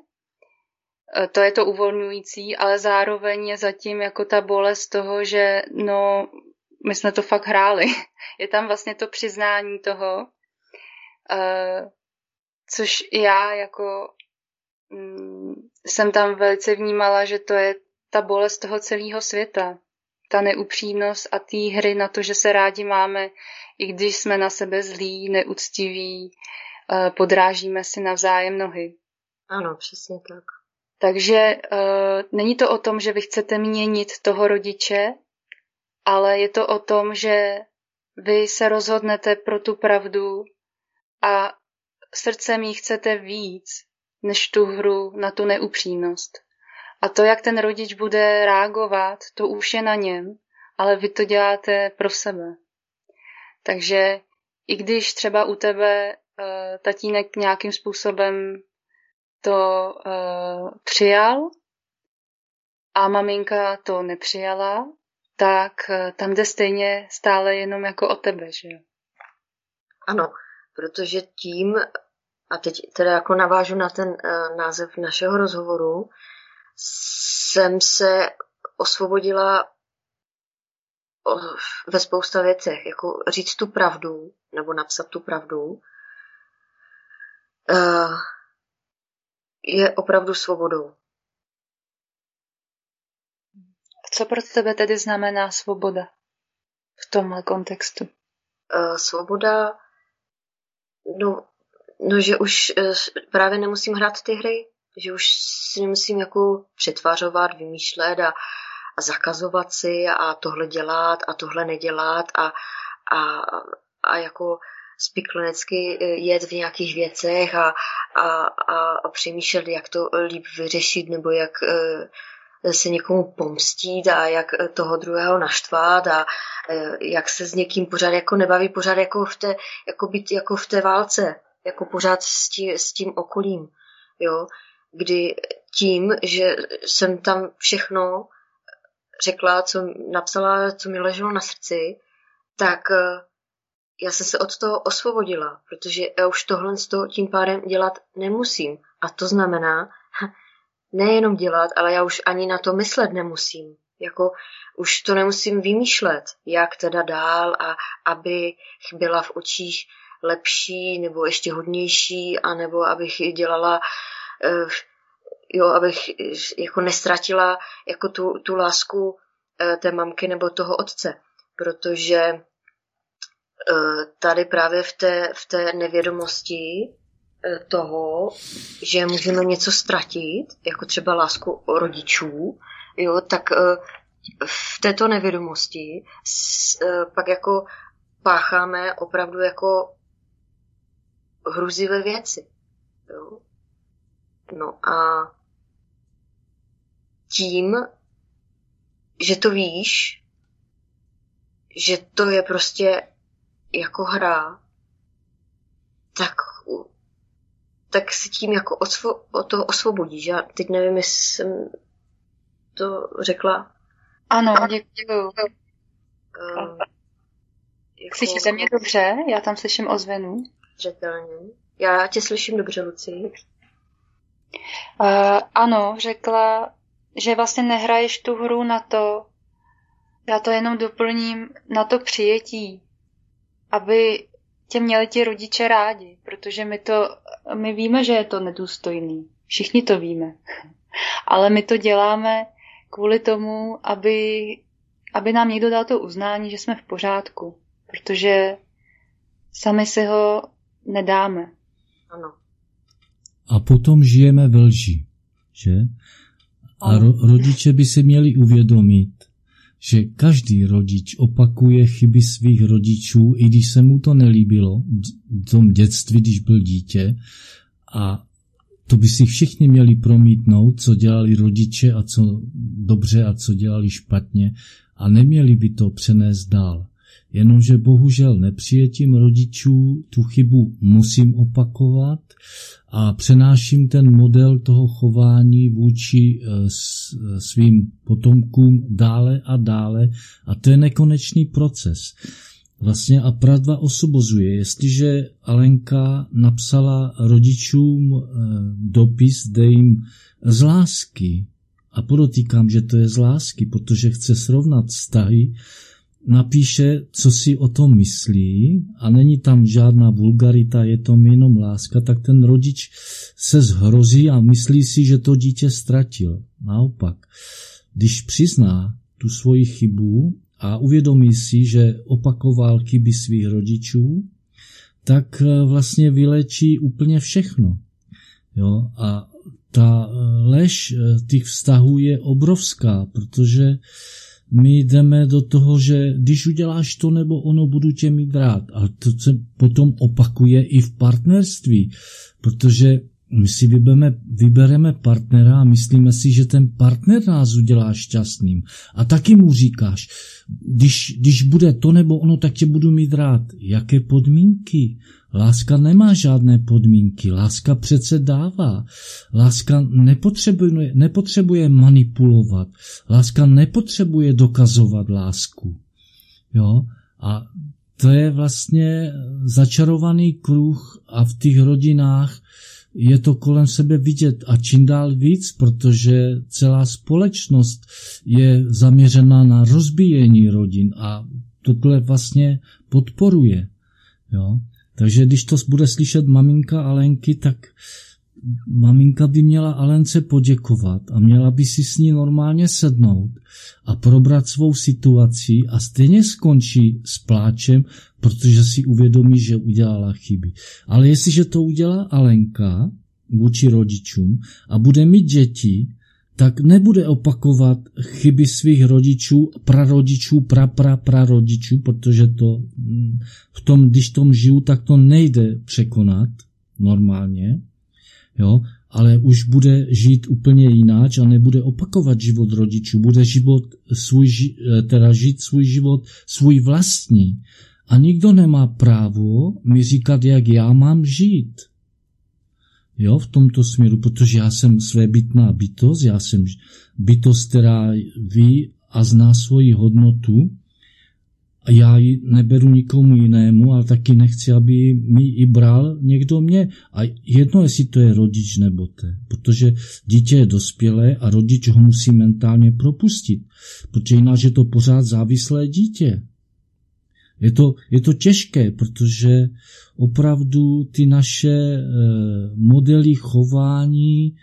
B: Eh, to je to uvolňující, ale zároveň je zatím jako ta bolest toho, že no, my jsme to fakt hráli. Je tam vlastně to přiznání toho, eh, což já jako mm, jsem tam velice vnímala, že to je ta bolest toho celého světa. Ta neupřímnost a té hry na to, že se rádi máme, i když jsme na sebe zlí, neúctiví, eh, podrážíme si navzájem nohy.
D: Ano, přesně tak.
B: Takže uh, není to o tom, že vy chcete měnit toho rodiče, ale je to o tom, že vy se rozhodnete pro tu pravdu a srdcem jí chcete víc, než tu hru na tu neupřímnost. A to, jak ten rodič bude reagovat, to už je na něm, ale vy to děláte pro sebe. Takže i když třeba u tebe uh, tatínek nějakým způsobem to uh, přijal a maminka to nepřijala, tak uh, tam jde stejně stále jenom jako o tebe, že jo?
D: Ano, protože tím, a teď teda jako navážu na ten uh, název našeho rozhovoru, jsem se osvobodila ve spousta věcech, jako říct tu pravdu, nebo napsat tu pravdu, eh, je opravdu svobodou.
B: Co pro tebe tedy znamená svoboda v tomhle kontextu?
D: Eh, svoboda, no, no že už eh, právě nemusím hrát ty hry, že už si nemusím jako přetvářovat, vymýšlet a, a zakazovat si a tohle dělat a tohle nedělat a, a, a jako spiklenecky e, jet v nějakých věcech a, a, a, a přemýšlet, jak to líp vyřešit nebo jak e, se někomu pomstít a jak toho druhého naštvat a e, jak se s někým pořád jako nebaví, pořád jako v té, jako být jako v té válce, jako pořád s tím, s tím okolím, jo kdy tím, že jsem tam všechno řekla, co napsala, co mi leželo na srdci, tak eh, já jsem se od toho osvobodila, protože já už tohle s toho tím pádem dělat nemusím. A to znamená, nejenom dělat, ale já už ani na to myslet nemusím. Jako už to nemusím vymýšlet, jak teda dál a aby byla v očích lepší nebo ještě hodnější, anebo abych dělala Eh, jo, abych jako nestratila jako tu, tu lásku eh, té mamky nebo toho otce, protože eh, tady právě v té, v té nevědomosti toho, že můžeme něco ztratit, jako třeba lásku rodičů, jo, tak v této nevědomosti pak jako pácháme opravdu jako hruzivé věci. Jo. No a tím, že to víš, že to je prostě jako hra, tak tak si tím jako osvo, o to osvobodíš. Já teď nevím, jestli jsem to řekla.
B: Ano, děkuji. Uh, jako... Slyšíte mě dobře? Já tam slyším ozvenu.
D: Zřetelně. Já tě slyším dobře, Luci. Uh,
B: ano, řekla, že vlastně nehraješ tu hru na to, já to jenom doplním, na to přijetí, aby tě měli ti rodiče rádi, protože my to, my víme, že je to nedůstojný. Všichni to víme. Ale my to děláme kvůli tomu, aby, aby nám někdo dal to uznání, že jsme v pořádku. Protože sami si ho nedáme.
D: Ano.
C: A potom žijeme ve lži, že? A ro- rodiče by se měli uvědomit, že každý rodič opakuje chyby svých rodičů, i když se mu to nelíbilo v tom dětství, když byl dítě. A to by si všichni měli promítnout, co dělali rodiče a co dobře a co dělali špatně a neměli by to přenést dál. Jenomže bohužel nepřijetím rodičů tu chybu musím opakovat a přenáším ten model toho chování vůči eh, svým potomkům dále a dále a to je nekonečný proces. Vlastně a pravda osobozuje, jestliže Alenka napsala rodičům eh, dopis, kde jim z lásky, a podotýkám, že to je z lásky, protože chce srovnat vztahy, napíše, co si o tom myslí a není tam žádná vulgarita, je to jenom láska, tak ten rodič se zhrozí a myslí si, že to dítě ztratil. Naopak, když přizná tu svoji chybu a uvědomí si, že opakoval chyby svých rodičů, tak eh, vlastně vylečí úplně všechno. Jo? A ta eh, lež eh, těch vztahů je obrovská, protože my jdeme do toho, že když uděláš to nebo ono, budu tě mít rád. A to se potom opakuje i v partnerství, protože my si vybereme, vybereme partnera a myslíme si, že ten partner nás udělá šťastným. A taky mu říkáš, když, když bude to nebo ono, tak tě budu mít rád. Jaké podmínky? Láska nemá žádné podmínky, láska přece dává. Láska nepotřebuje, nepotřebuje manipulovat, láska nepotřebuje dokazovat lásku. Jo? A to je vlastně začarovaný kruh a v těch rodinách je to kolem sebe vidět a čím dál víc, protože celá společnost je zaměřená na rozbíjení rodin a tohle vlastně podporuje. Jo? Takže když to bude slyšet maminka Alenky, tak maminka by měla Alence poděkovat a měla by si s ní normálně sednout a probrat svou situaci a stejně skončí s pláčem, protože si uvědomí, že udělala chyby. Ale jestliže to udělá Alenka vůči rodičům a bude mít děti, tak nebude opakovat chyby svých rodičů, prarodičů, pra, pra, prarodičů, protože to mm, v tom, když tom žiju, tak to nejde překonat normálně, jo, ale už bude žít úplně jináč a nebude opakovat život rodičů, bude život svůj, eh, teda žít svůj život svůj vlastní. A nikdo nemá právo mi říkat, jak já mám žít jo, v tomto směru, protože já jsem svébytná bytost, já jsem bytost, která ví a zná svoji hodnotu a já ji neberu nikomu jinému, ale taky nechci, aby mi i bral někdo mě. A jedno, jestli to je rodič nebo te, protože dítě je dospělé a rodič ho musí mentálně propustit, protože jinak je to pořád závislé dítě. Je to, je to těžké, protože opravdu ty naše eh, modely chování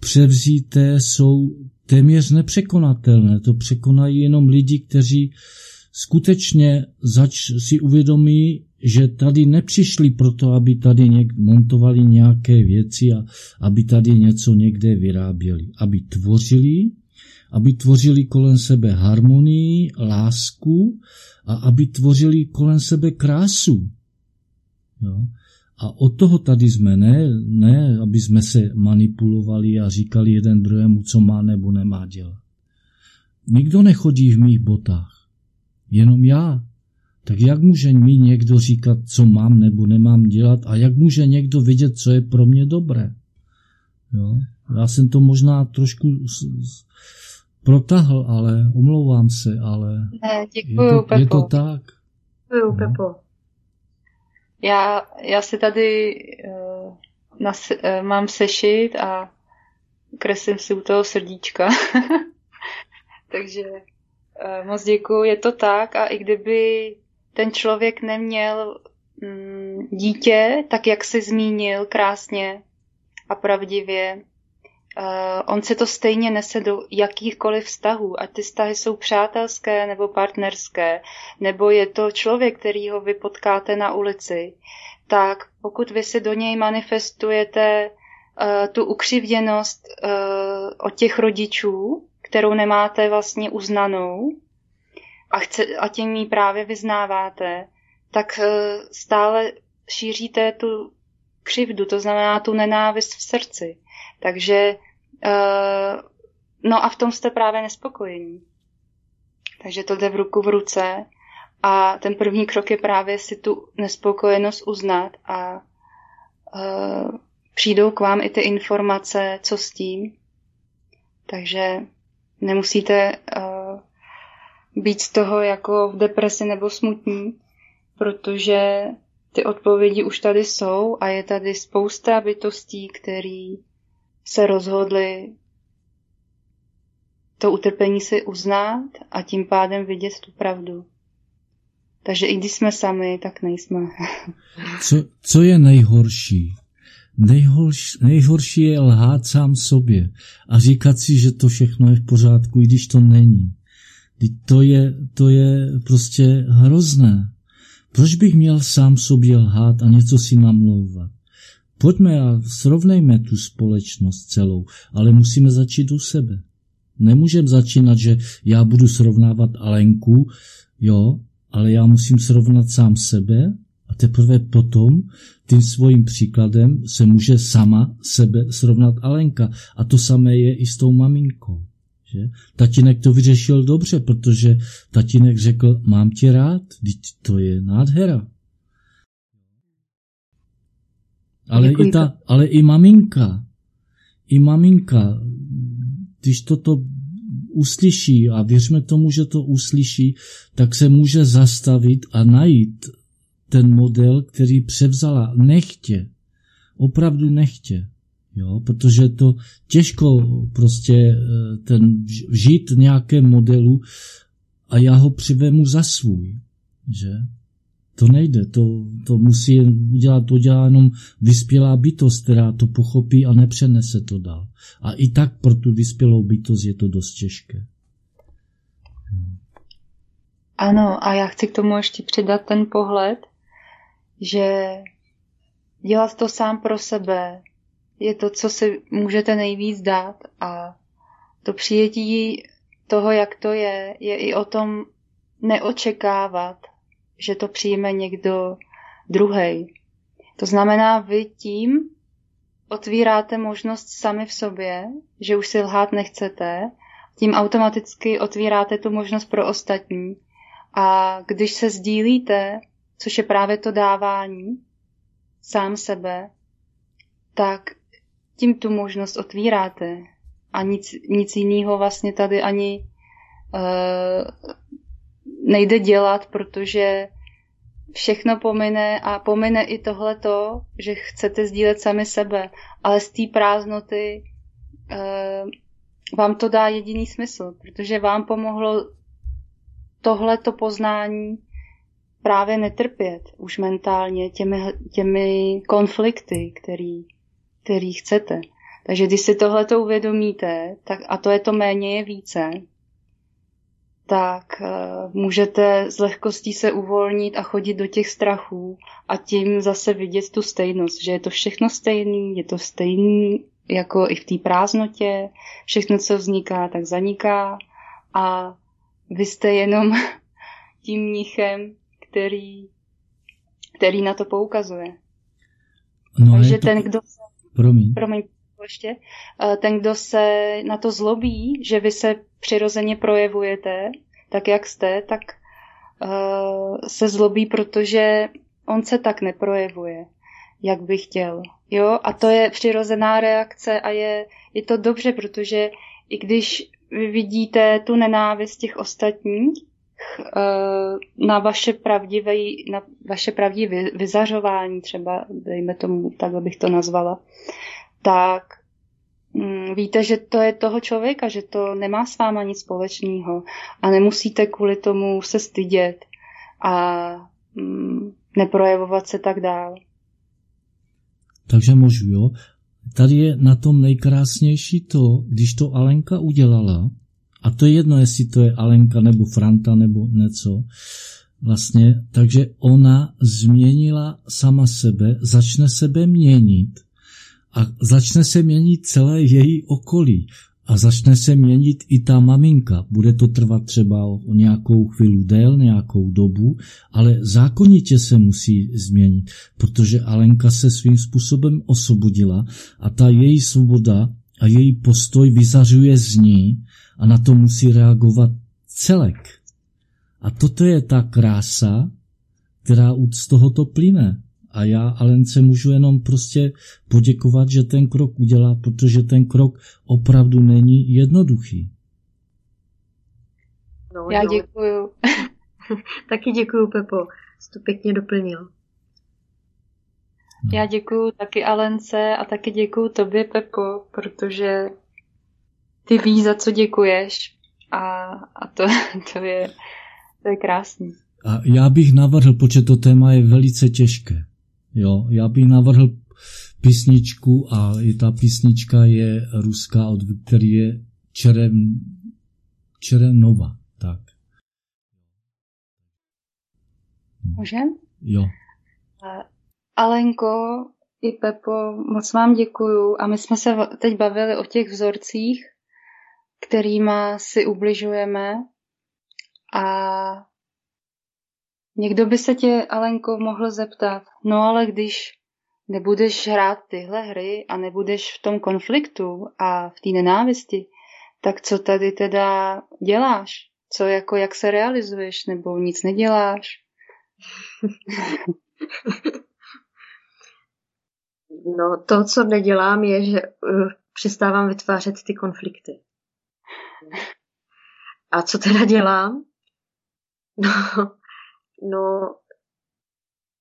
C: převzíté jsou téměř nepřekonatelné. To překonají jenom lidi, kteří skutečně zač si uvědomí, že tady nepřišli proto, aby tady něk- montovali nějaké věci a aby tady něco někde vyráběli. Aby tvořili, aby tvořili kolem sebe harmonii, lásku a aby tvořili kolem sebe krásu. Jo? A od toho tady jsme, ne, ne, aby jsme se manipulovali a říkali jeden druhému, co má nebo nemá dělat. Nikdo nechodí v mých botách, jenom já. Tak jak může mi někdo říkat, co mám nebo nemám dělat a jak může někdo vidět, co je pro mě dobré? Jo? Já jsem to možná trošku protahl, ale omlouvám se, ale
B: ne, děkuju,
C: je, to,
B: Pepo.
C: je to tak.
E: Děkuju, no. Pepo.
B: Já, já si tady uh, nas, uh, mám sešit a kreslím si u toho srdíčka. Takže uh, moc děkuju, je to tak a i kdyby ten člověk neměl mm, dítě, tak jak jsi zmínil krásně a pravdivě, on se to stejně nese do jakýchkoliv vztahů, ať ty vztahy jsou přátelské nebo partnerské, nebo je to člověk, který ho vy potkáte na ulici, tak pokud vy si do něj manifestujete uh, tu ukřivděnost uh, od těch rodičů, kterou nemáte vlastně uznanou a, chce, a tím ji právě vyznáváte, tak uh, stále šíříte tu křivdu, to znamená tu nenávist v srdci. Takže no a v tom jste právě nespokojení. Takže to jde v ruku v ruce a ten první krok je právě si tu nespokojenost uznat a uh, přijdou k vám i ty informace, co s tím. Takže nemusíte uh, být z toho jako v depresi nebo smutní, protože ty odpovědi už tady jsou a je tady spousta bytostí, který se rozhodli to utrpení si uznat a tím pádem vidět tu pravdu. Takže i když jsme sami, tak nejsme.
C: Co, co je nejhorší? Nejhorší, nejhorší je lhát sám sobě a říkat si, že to všechno je v pořádku, i když to není. To je, to je prostě hrozné. Proč bych měl sám sobě lhát a něco si namlouvat? Pojďme a srovnejme tu společnost celou, ale musíme začít u sebe. Nemůžeme začínat, že já budu srovnávat Alenku, jo, ale já musím srovnat sám sebe a teprve potom tím svým příkladem se může sama sebe srovnat Alenka. A to samé je i s tou maminkou. Že? Tatínek to vyřešil dobře, protože tatínek řekl, mám tě rád, to je nádhera. Ale i, ta, ale i maminka, i maminka, když toto uslyší a věřme tomu, že to uslyší, tak se může zastavit a najít ten model, který převzala nechtě, opravdu nechtě. Jo, protože to těžko prostě ten žít v nějakém modelu a já ho přivemu za svůj, že? To nejde, to, to musí udělat, to dělá jenom vyspělá bytost, která to pochopí a nepřenese to dál. A i tak pro tu vyspělou bytost je to dost těžké.
B: Ano, a já chci k tomu ještě přidat ten pohled, že dělat to sám pro sebe je to, co si můžete nejvíc dát a to přijetí toho, jak to je, je i o tom neočekávat, že to přijme někdo druhý. To znamená, vy tím otvíráte možnost sami v sobě, že už si lhát nechcete, tím automaticky otvíráte tu možnost pro ostatní. A když se sdílíte, což je právě to dávání, sám sebe, tak tím tu možnost otvíráte. A nic, nic jiného vlastně tady ani uh, nejde dělat, protože všechno pomine a pomine i tohleto, že chcete sdílet sami sebe, ale z té prázdnoty uh, vám to dá jediný smysl, protože vám pomohlo tohleto poznání právě netrpět už mentálně těmi, těmi konflikty, který, který chcete. Takže když si tohleto uvědomíte, tak, a to je to méně je více, tak uh, můžete s lehkostí se uvolnit a chodit do těch strachů a tím zase vidět tu stejnost, že je to všechno stejný, je to stejný jako i v té prázdnotě, všechno, co vzniká, tak zaniká a vy jste jenom tím mnichem, který, který na to poukazuje. No Takže to... ten, kdo se...
C: Promiň.
B: Promiň ještě. Ten, kdo se na to zlobí, že vy se přirozeně projevujete, tak jak jste, tak uh, se zlobí, protože on se tak neprojevuje, jak by chtěl. Jo, a to je přirozená reakce a je, je to dobře, protože i když vy vidíte tu nenávist těch ostatních uh, na vaše pravdivé, na vaše pravdivé vyzařování, třeba, dejme tomu, takhle bych to nazvala, tak Mm, víte, že to je toho člověka, že to nemá s váma nic společného a nemusíte kvůli tomu se stydět a mm, neprojevovat se tak dál.
C: Takže můžu, jo? Tady je na tom nejkrásnější to, když to Alenka udělala, a to je jedno, jestli to je Alenka nebo Franta nebo něco, vlastně, takže ona změnila sama sebe, začne sebe měnit a začne se měnit celé její okolí a začne se měnit i ta maminka. Bude to trvat třeba o nějakou chvíli dél, nějakou dobu, ale zákonitě se musí změnit, protože Alenka se svým způsobem osvobodila a ta její svoboda a její postoj vyzařuje z ní a na to musí reagovat celek. A toto je ta krása, která z tohoto plyne. A já Alence můžu jenom prostě poděkovat, že ten krok udělá, protože ten krok opravdu není jednoduchý.
B: No, já jo. děkuju.
D: taky děkuju, Pepo. Jsi to pěkně doplnil.
B: No. Já děkuju taky Alence a taky děkuju tobě, Pepo, protože ty víš, za co děkuješ a, a to, to, je, to je krásný.
C: A já bych navrhl, protože to téma je velice těžké. Jo, já bych navrhl písničku a i ta písnička je ruská od Viktorie Čeren, Čerenova. Tak.
B: Můžem?
C: Jo.
B: Alenko i Pepo, moc vám děkuju. A my jsme se teď bavili o těch vzorcích, kterýma si ubližujeme. A Někdo by se tě, Alenko, mohl zeptat, no ale když nebudeš hrát tyhle hry a nebudeš v tom konfliktu a v té nenávisti, tak co tady teda děláš? Co jako, jak se realizuješ, nebo nic neděláš?
D: No, to, co nedělám, je, že uh, přestávám vytvářet ty konflikty. A co teda dělám? No, No,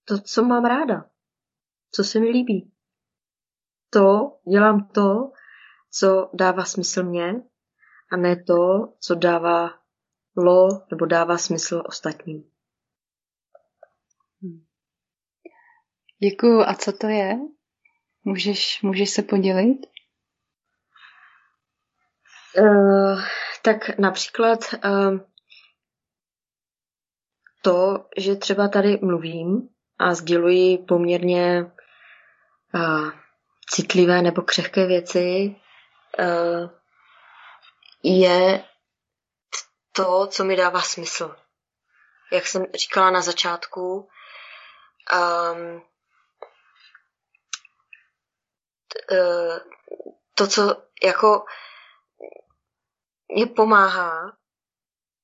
D: to, co mám ráda, co se mi líbí. To, dělám to, co dává smysl mně a ne to, co dává lo nebo dává smysl ostatním.
B: Děkuju. A co to je? Můžeš, můžeš se podělit?
D: Uh, tak například uh, to, že třeba tady mluvím a sděluji poměrně uh, citlivé nebo křehké věci, uh, je to, co mi dává smysl. Jak jsem říkala na začátku, um, to, co jako mě pomáhá,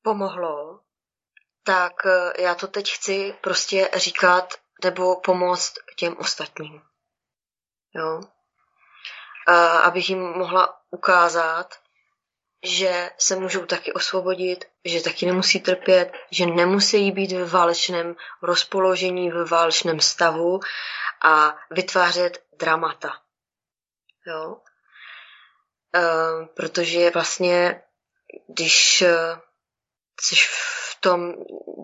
D: pomohlo, tak eh, já to teď chci prostě říkat nebo pomoct těm ostatním. Jo? A abych jim mohla ukázat, že se můžou taky osvobodit, že taky nemusí trpět, že nemusí být ve válečném rozpoložení, ve válečném stavu a vytvářet dramata. Jo? E, protože vlastně, když eh, jsi v tom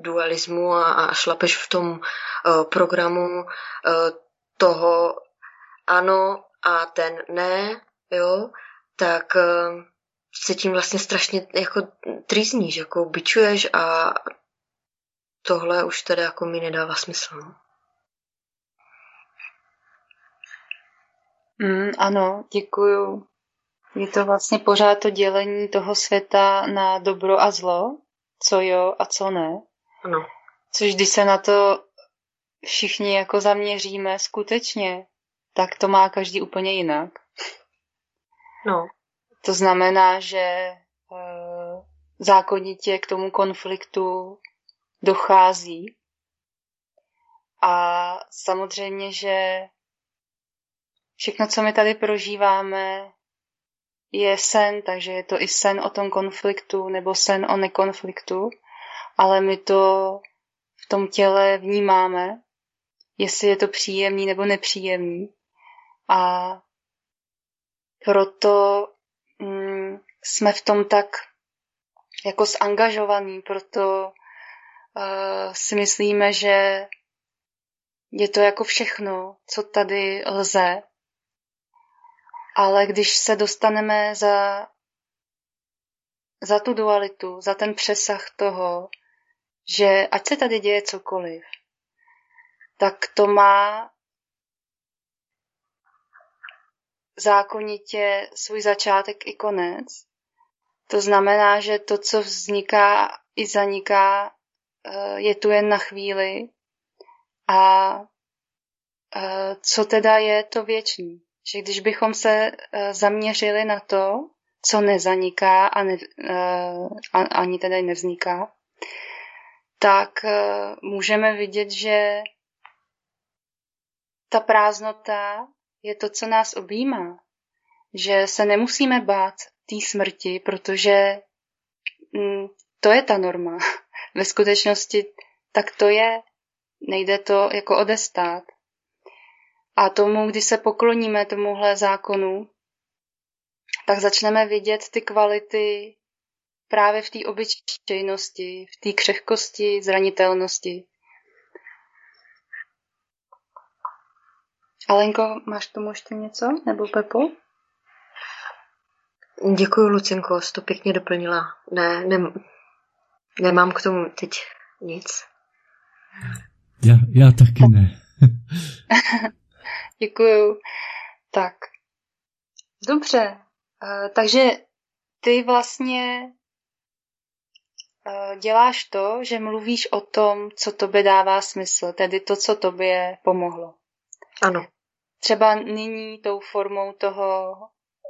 D: dualismu a, a šlapeš v tom uh, programu uh, toho ano a ten ne, jo, tak uh, se tím vlastně strašně jako trýzníš, jako bičuješ a tohle už teda jako mi nedává smysl. No.
B: Mm, ano, děkuju. Je to vlastně pořád to dělení toho světa na dobro a zlo, co jo a co ne.
D: Ano.
B: Což když se na to všichni jako zaměříme skutečně, tak to má každý úplně jinak.
D: No.
B: To znamená, že uh, zákonitě k tomu konfliktu dochází. A samozřejmě, že všechno, co my tady prožíváme, je sen, takže je to i sen o tom konfliktu nebo sen o nekonfliktu, ale my to v tom těle vnímáme, jestli je to příjemný nebo nepříjemný. A proto mm, jsme v tom tak jako zangažovaný, proto uh, si myslíme, že je to jako všechno, co tady lze. Ale když se dostaneme za, za tu dualitu, za ten přesah toho, že ať se tady děje cokoliv, tak to má zákonitě svůj začátek i konec. To znamená, že to, co vzniká i zaniká, eh, je tu jen na chvíli a eh, co teda je to věčný. Že když bychom se eh, zaměřili na to, co nezaniká a ne, ani teda nevzniká, tak můžeme vidět, že ta prázdnota je to, co nás objímá. Že se nemusíme bát té smrti, protože mm, to je ta norma. Ve skutečnosti tak to je. Nejde to jako odestát. A tomu, když se pokloníme tomuhle zákonu, tak začneme vidět ty kvality právě v té obyčejnosti, v té křehkosti, zranitelnosti. Alenko, máš tomu ještě něco? Nebo Pepo?
D: Děkuji, Lucinko, jsi to pěkně doplnila. Ne, ne, nemám k tomu teď nic.
C: Já, já taky ne.
B: Děkuju. Tak. Dobře. Uh, takže ty vlastně uh, děláš to, že mluvíš o tom, co tobě dává smysl, tedy to, co tobě pomohlo.
D: Ano
B: třeba nyní tou formou toho,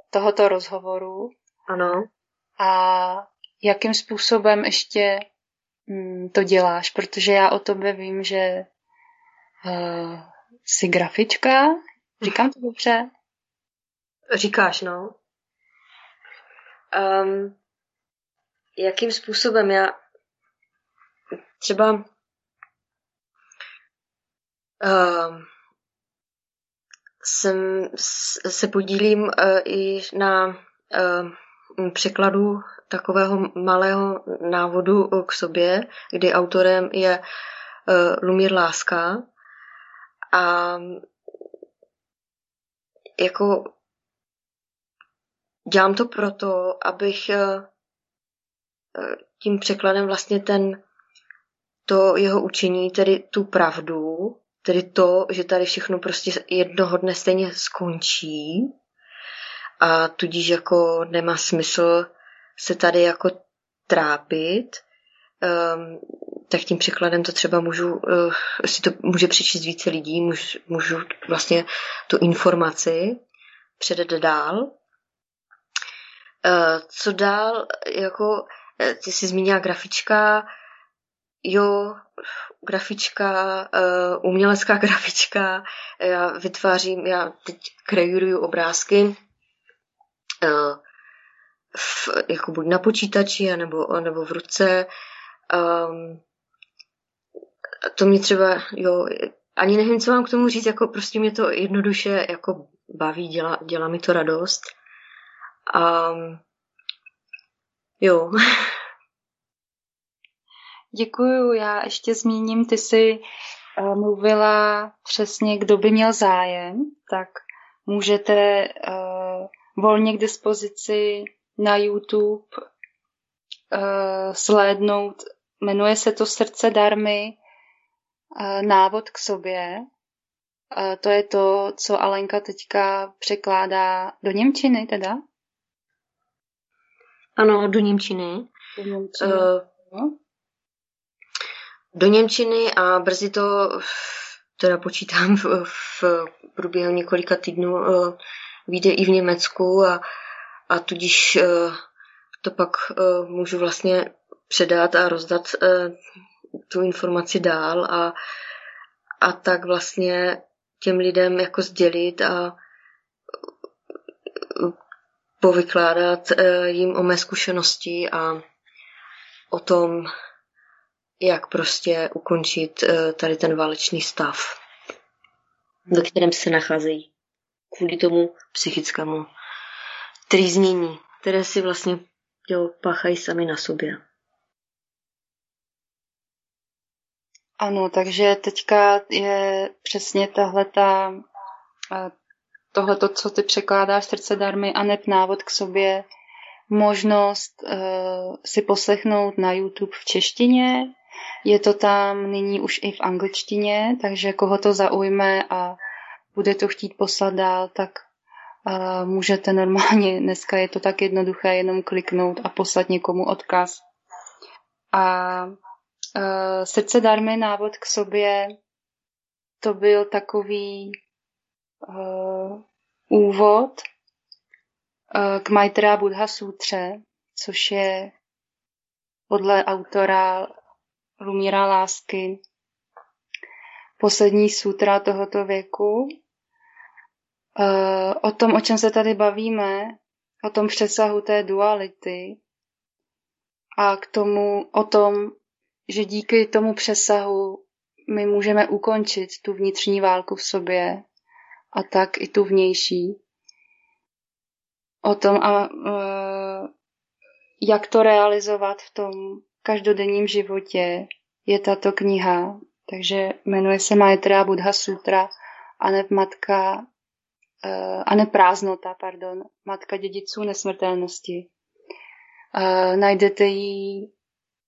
B: tohoto rozhovoru.
D: Ano.
B: A jakým způsobem ještě mm, to děláš, protože já o tobě vím, že uh, jsi grafička, říkám to dobře?
D: Říkáš, no. Um, jakým způsobem já třeba um, jsem, se podílím e, i na e, překladu takového malého návodu k sobě, kdy autorem je e, Lumír Láska. A jako dělám to proto, abych tím překladem vlastně ten to jeho učení, tedy tu pravdu, Tedy to, že tady všechno prostě jednoho dne stejně skončí a tudíž jako nemá smysl se tady jako trápit, um, tak tím překladem to třeba můžu, uh, si to může přečíst více lidí, můžu, můžu vlastně tu informaci předat dál. Uh, co dál, jako eh, ty jsi zmínila grafička, jo, grafička, uh, umělecká grafička, já vytvářím, já teď krejuju obrázky uh, v, jako buď na počítači, nebo, nebo v ruce. Um, to mi třeba, jo, ani nevím, co mám k tomu říct, jako prostě mě to jednoduše jako baví, dělá, dělá mi to radost. Um, jo.
B: Děkuju, já ještě zmíním, ty jsi uh, mluvila přesně, kdo by měl zájem, tak můžete uh, volně k dispozici na YouTube uh, slédnout, jmenuje se to Srdce darmy, návod k sobě. Uh, to je to, co Alenka teďka překládá do Němčiny teda?
D: Ano, do Němčiny. Do Němčiny. Uh, do Němčiny a brzy to teda počítám v, v průběhu několika týdnů uh, vyjde i v Německu a, a tudíž uh, to pak uh, můžu vlastně předat a rozdat uh, tu informaci dál a, a tak vlastně těm lidem jako sdělit a povykládat eh, jim o mé zkušenosti a o tom, jak prostě ukončit eh, tady ten válečný stav.
E: Ve kterém se nacházejí. Kvůli tomu psychickému trýznění, které si vlastně jo, páchají sami na sobě.
B: Ano, takže teďka je přesně tahle ta, tohleto, co ty překládáš srdce darmy a neb návod k sobě, možnost uh, si poslechnout na YouTube v češtině. Je to tam nyní už i v angličtině, takže koho to zaujme a bude to chtít poslat dál, tak uh, můžete normálně, dneska je to tak jednoduché, jenom kliknout a poslat někomu odkaz. A uh, srdce darmy návod k sobě, to byl takový uh, úvod uh, k Maitreya Buddha Sutře, což je podle autora Lumíra Lásky poslední sutra tohoto věku. Uh, o tom, o čem se tady bavíme, o tom přesahu té duality a k tomu, o tom, že díky tomu přesahu my můžeme ukončit tu vnitřní válku v sobě a tak i tu vnější. O tom, a, uh, jak to realizovat v tom každodenním životě, je tato kniha. Takže jmenuje se Maitreya Buddha Sutra a ne matka, uh, a ne prázdnota, pardon, matka dědiců nesmrtelnosti. Uh, najdete ji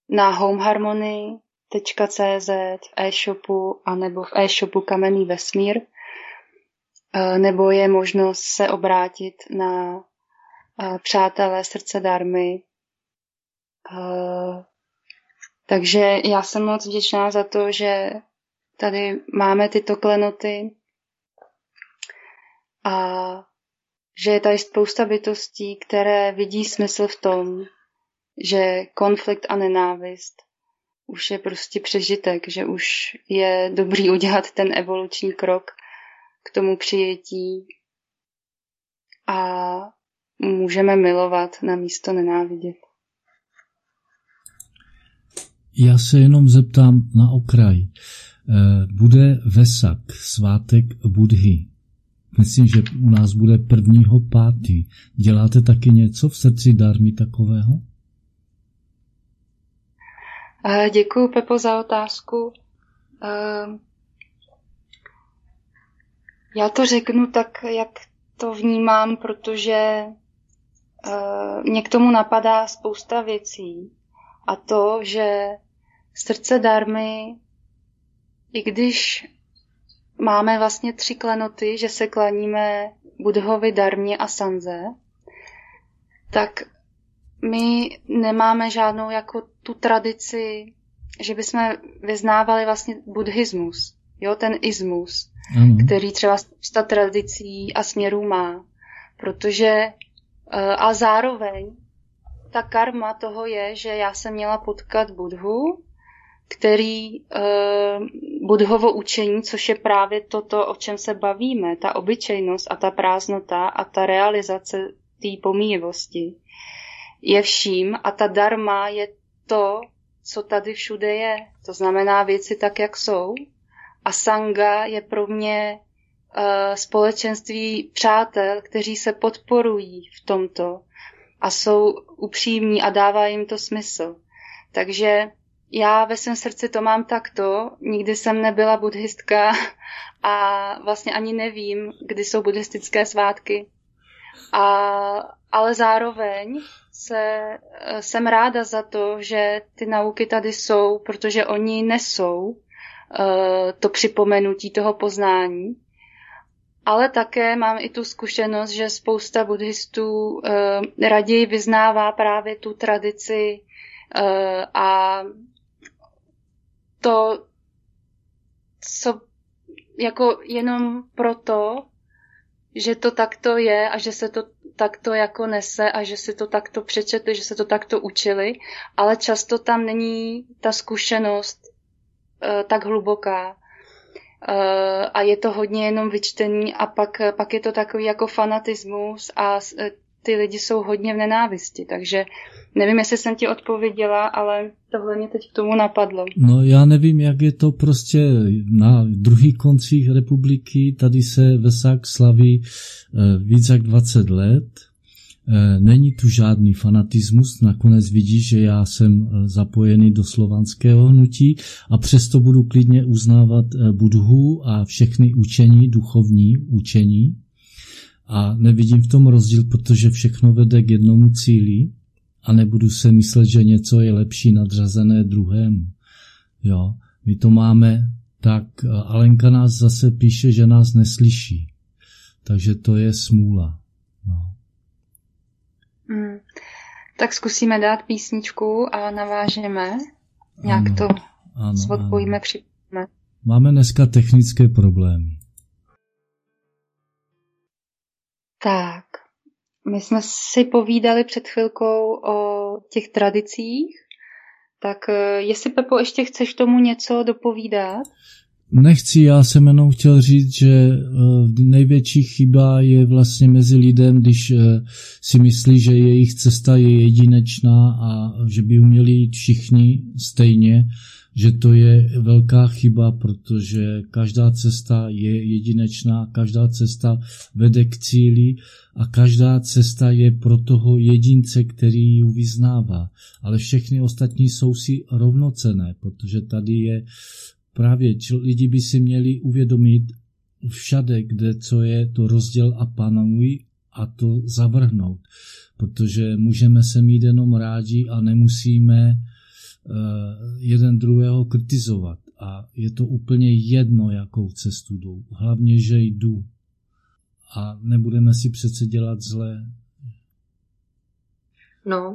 B: na homeharmony.cz v e-shopu anebo v e-shopu Kamenný vesmír nebo je možnost se obrátit na přátelé srdce darmy. Takže já jsem moc vděčná za to, že tady máme tyto klenoty a že je tady spousta bytostí, které vidí smysl v tom, že konflikt a nenávist už je prostě přežitek, že už je dobrý udělat ten evoluční krok k tomu přijetí a můžeme milovat na místo nenávidět.
C: Já se jenom zeptám na okraj. Eh, bude Vesak, svátek Budhy. Myslím, že u nás bude prvního pátý. Děláte taky něco v srdci darmy takového?
B: Eh, Děkuji, Pepo, za otázku. Eh, já to řeknu tak, jak to vnímám, protože uh, mě k tomu napadá spousta věcí. A to, že srdce darmy, i když máme vlastně tři klenoty, že se klaníme Budhovi, Darmě a Sanze, tak my nemáme žádnou jako tu tradici, že bychom vyznávali vlastně buddhismus, jo, ten ismus ano. který třeba spousta tradicí a směrů má. Protože eh, a zároveň ta karma toho je, že já jsem měla potkat Budhu, který uh, Budhovo učení, což je právě toto, o čem se bavíme, ta obyčejnost a ta prázdnota a ta realizace té pomíjivosti, je vším a ta dharma je to, co tady všude je. To znamená věci tak, jak jsou a sanga je pro mě uh, společenství přátel, kteří se podporují v tomto a jsou upřímní a dává jim to smysl. Takže já ve svém srdci to mám takto, nikdy jsem nebyla buddhistka a vlastně ani nevím, kdy jsou buddhistické svátky. A, ale zároveň se, jsem ráda za to, že ty nauky tady jsou, protože oni nesou Eh, to připomenutí toho poznání. Ale také mám i tu zkušenost, že spousta buddhistů eh, raději vyznává právě tu tradici eh, a to, co jako jenom proto, že to takto je a že se to takto jako nese a že si to takto přečetli, že se to takto učili, ale často tam není ta zkušenost tak hluboká. A je to hodně jenom vyčtený a pak, pak je to takový jako fanatismus a ty lidi jsou hodně v nenávisti, takže nevím, jestli jsem ti odpověděla, ale tohle mě teď k tomu napadlo.
C: No já nevím, jak je to prostě na druhých koncích republiky, tady se Vesák slaví eh, víc jak 20 let, eh, Není tu žádný fanatismus, nakonec vidíš, že já jsem eh, zapojený do slovanského hnutí a přesto budu klidně uznávat Budhu a všechny učení, duchovní učení. A nevidím v tom rozdíl, protože všechno vede k jednomu cíli a nebudu se myslet, že něco je lepší nadřazené druhému. Jo, my to máme tak, Alenka nás zase píše, že nás neslyší. Takže to je smůla. No.
B: Hmm. Tak zkusíme dát písničku a navážeme. Nějak ano, to ano, odpojíme, připravíme.
C: Máme dneska technické problémy.
B: Tak, my jsme si povídali před chvilkou o těch tradicích, tak eh, jestli Pepo ještě chceš tomu něco dopovídat?
C: Nechci, já jsem jenom chtěl říct, že eh, největší chyba je vlastně mezi lidem, když eh, si myslí, že jejich cesta je jedinečná a že by uměli jít všichni stejně že to je velká chyba, protože každá cesta je jedinečná, každá cesta vede k cíli a každá cesta je pro toho jedince, který ji vyznává. Ale všechny ostatní jsou si rovnocené, protože tady je právě, lidi by si měli uvědomit všade, kde co je, to rozděl a panuj a to zavrhnout, protože můžeme se mít jenom rádi a nemusíme jeden druhého kritizovat. A je to úplně jedno, jakou cestu jdou. Hlavně, že jdu. A nebudeme si přece dělat zlé.
D: No,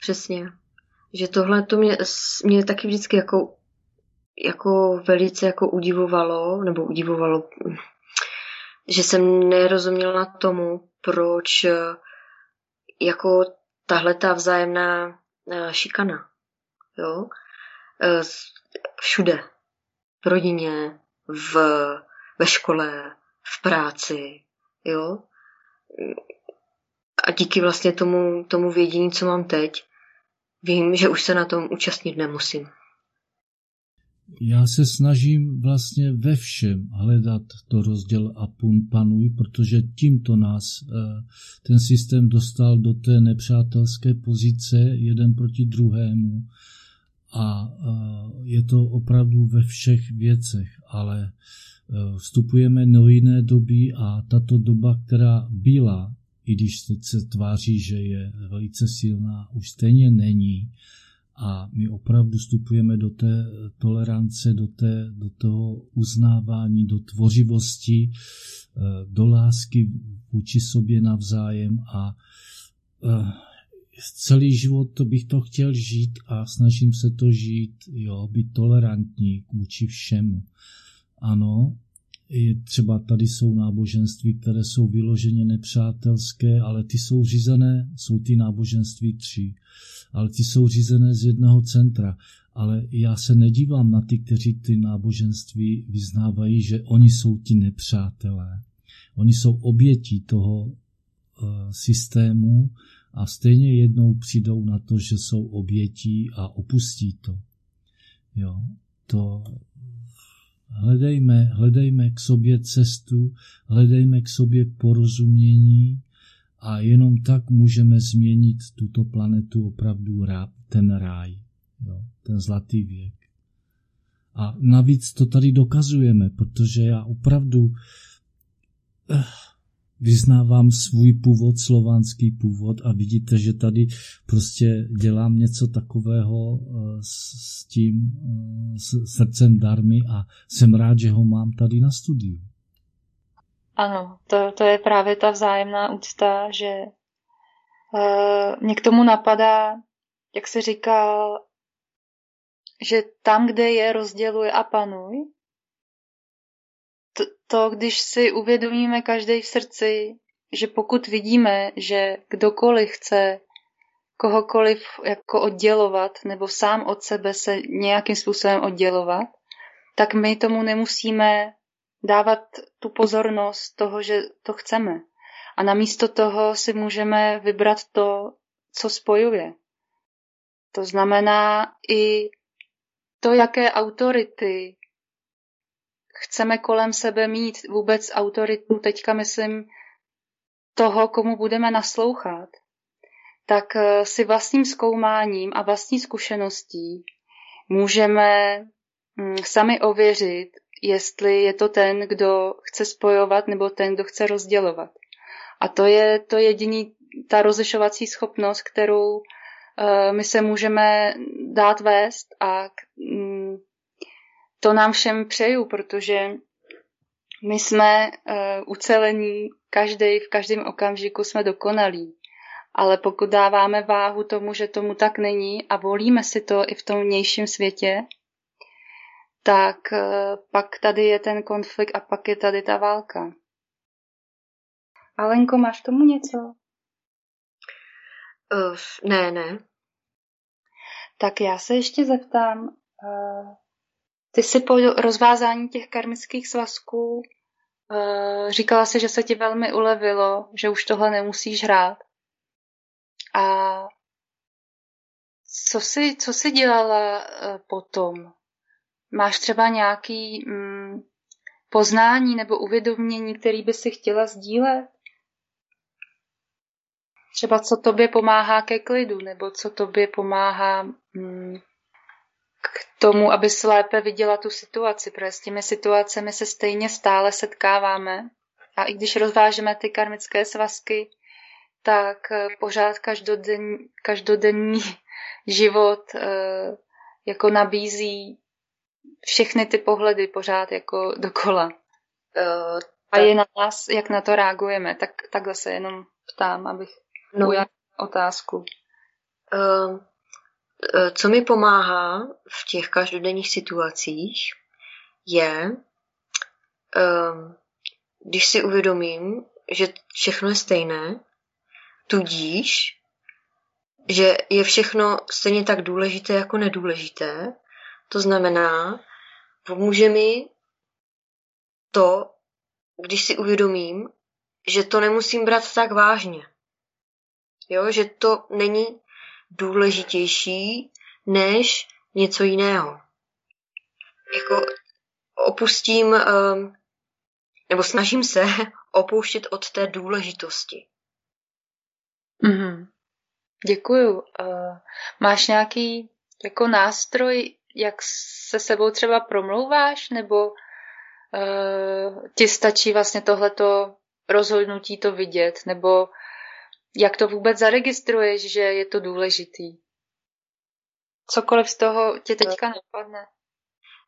D: přesně. Že tohle to mě, mě taky vždycky jako, jako velice jako udivovalo, nebo udivovalo, že jsem nerozuměla tomu, proč eh, jako tahle ta vzájemná eh, šikana jo, e, všude, v rodině, v, ve škole, v práci, jo. A díky vlastně tomu, tomu vědění, co mám teď, vím, že už se na tom účastnit nemusím.
C: Já se snažím vlastně ve všem hledat to rozděl a pun panuj, protože tímto nás e, ten systém dostal do té nepřátelské pozice jeden proti druhému a je to opravdu ve všech věcech, ale e, vstupujeme do jiné doby a tato doba, která byla, i když teď se tváří, že je velice silná, už stejně není. A my opravdu vstupujeme do té tolerance, do, té, do toho uznávání, do tvořivosti, e, do lásky vůči sobě navzájem a e, celý život to bych to chtěl žít a snažím se to žít, jo, být tolerantní vůči všemu. Ano, je třeba tady jsou náboženství, které jsou vyloženě nepřátelské, ale ty jsou řízené, jsou ty náboženství tři, ale ty jsou řízené z jednoho centra. Ale já se nedívám na ty, kteří ty náboženství vyznávají, že oni jsou ti nepřátelé. Oni jsou obětí toho uh, systému, a stejně jednou přijdou na to, že jsou obětí a opustí to. Jo, to hledejme, hledejme k sobě cestu, hledejme k sobě porozumění a jenom tak můžeme změnit tuto planetu opravdu rá, ten ráj, jo, ten zlatý věk. A navíc to tady dokazujeme, protože já opravdu eh, vyznávám svůj původ, slovanský původ a vidíte, že tady prostě dělám něco takového eh, s tím eh, s srdcem darmy a jsem rád, že ho mám tady na studiu.
B: Ano, to, to je právě ta vzájemná úcta, že uh, mě k tomu napadá, jak se říkal, že tam, kde je, rozděluj a panuj, to, když si uvědomíme každý v srdci, že pokud vidíme, že kdokoliv chce kohokoliv jako oddělovat nebo sám od sebe se nějakým způsobem oddělovat, tak my tomu nemusíme dávat tu pozornost toho, že to chceme. A namísto toho si můžeme vybrat to, co spojuje. To znamená i to, jaké autority chceme kolem sebe mít, vůbec autoritu, teďka myslím toho, komu budeme naslouchat, tak eh, si vlastním zkoumáním a vlastní zkušeností můžeme mm, sami ověřit, jestli je to ten, kdo chce spojovat, nebo ten, kdo chce rozdělovat. A to je to jediný, ta rozlišovací schopnost, kterou uh, my se můžeme dát vést a um, to nám všem přeju, protože my jsme uh, ucelení, každý v každém okamžiku jsme dokonalí. Ale pokud dáváme váhu tomu, že tomu tak není a volíme si to i v tom vnějším světě, tak uh, pak tady je ten konflikt a pak je tady ta válka. Alenko, máš tomu něco?
D: Uh, ne, ne.
B: Tak já se ještě zeptám. Uh, ty jsi po rozvázání těch karmických svazků uh, říkala si, že se ti velmi ulevilo, že už tohle nemusíš hrát. A co jsi, co jsi dělala uh, potom? Máš třeba nějaký mm, poznání nebo uvědomění, který by si chtěla sdílet? Třeba co tobě pomáhá ke klidu, nebo co tobě pomáhá mm, k tomu, aby si lépe viděla tu situaci, protože s těmi situacemi se stejně stále setkáváme. A i když rozvážeme ty karmické svazky, tak eh, pořád každodenní, každodenní život eh, jako nabízí všechny ty pohledy pořád jako dokola. Uh, a je na nás, jak na to reagujeme. Tak takhle se jenom ptám, abych no. ujala otázku.
D: Uh, co mi pomáhá v těch každodenních situacích, je, uh, když si uvědomím, že všechno je stejné, tudíž, že je všechno stejně tak důležité jako nedůležité. To znamená, pomůže mi to, když si uvědomím, že to nemusím brát tak vážně. Jo, že to není důležitější než něco jiného. Jako opustím, um, nebo snažím se opouštět od té důležitosti.
B: Mm-hmm. Děkuju. Uh, máš nějaký jako nástroj, jak se sebou třeba promlouváš, nebo uh, ti stačí vlastně tohleto rozhodnutí to vidět, nebo jak to vůbec zaregistruješ, že je to důležitý? Cokoliv z toho tě teďka napadne.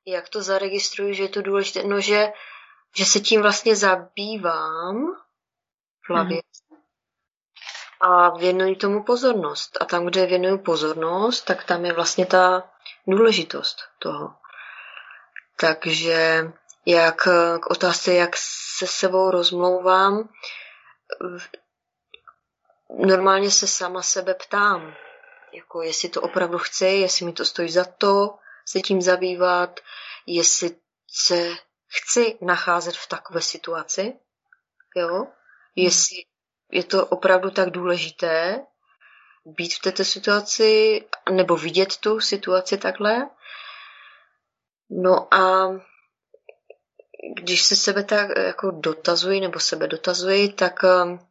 D: Jak to zaregistruji, že je to důležité? No, že, že se tím vlastně zabývám v hlavě. Hmm. A věnuji tomu pozornost. A tam, kde věnuju pozornost, tak tam je vlastně ta důležitost toho. Takže jak k otázce, jak se sebou rozmlouvám, normálně se sama sebe ptám, jako jestli to opravdu chci, jestli mi to stojí za to se tím zabývat, jestli se chci nacházet v takové situaci, jo, jestli je to opravdu tak důležité být v této situaci, nebo vidět tu situaci takhle. No a když se sebe tak jako dotazuji, nebo sebe dotazuji, tak um,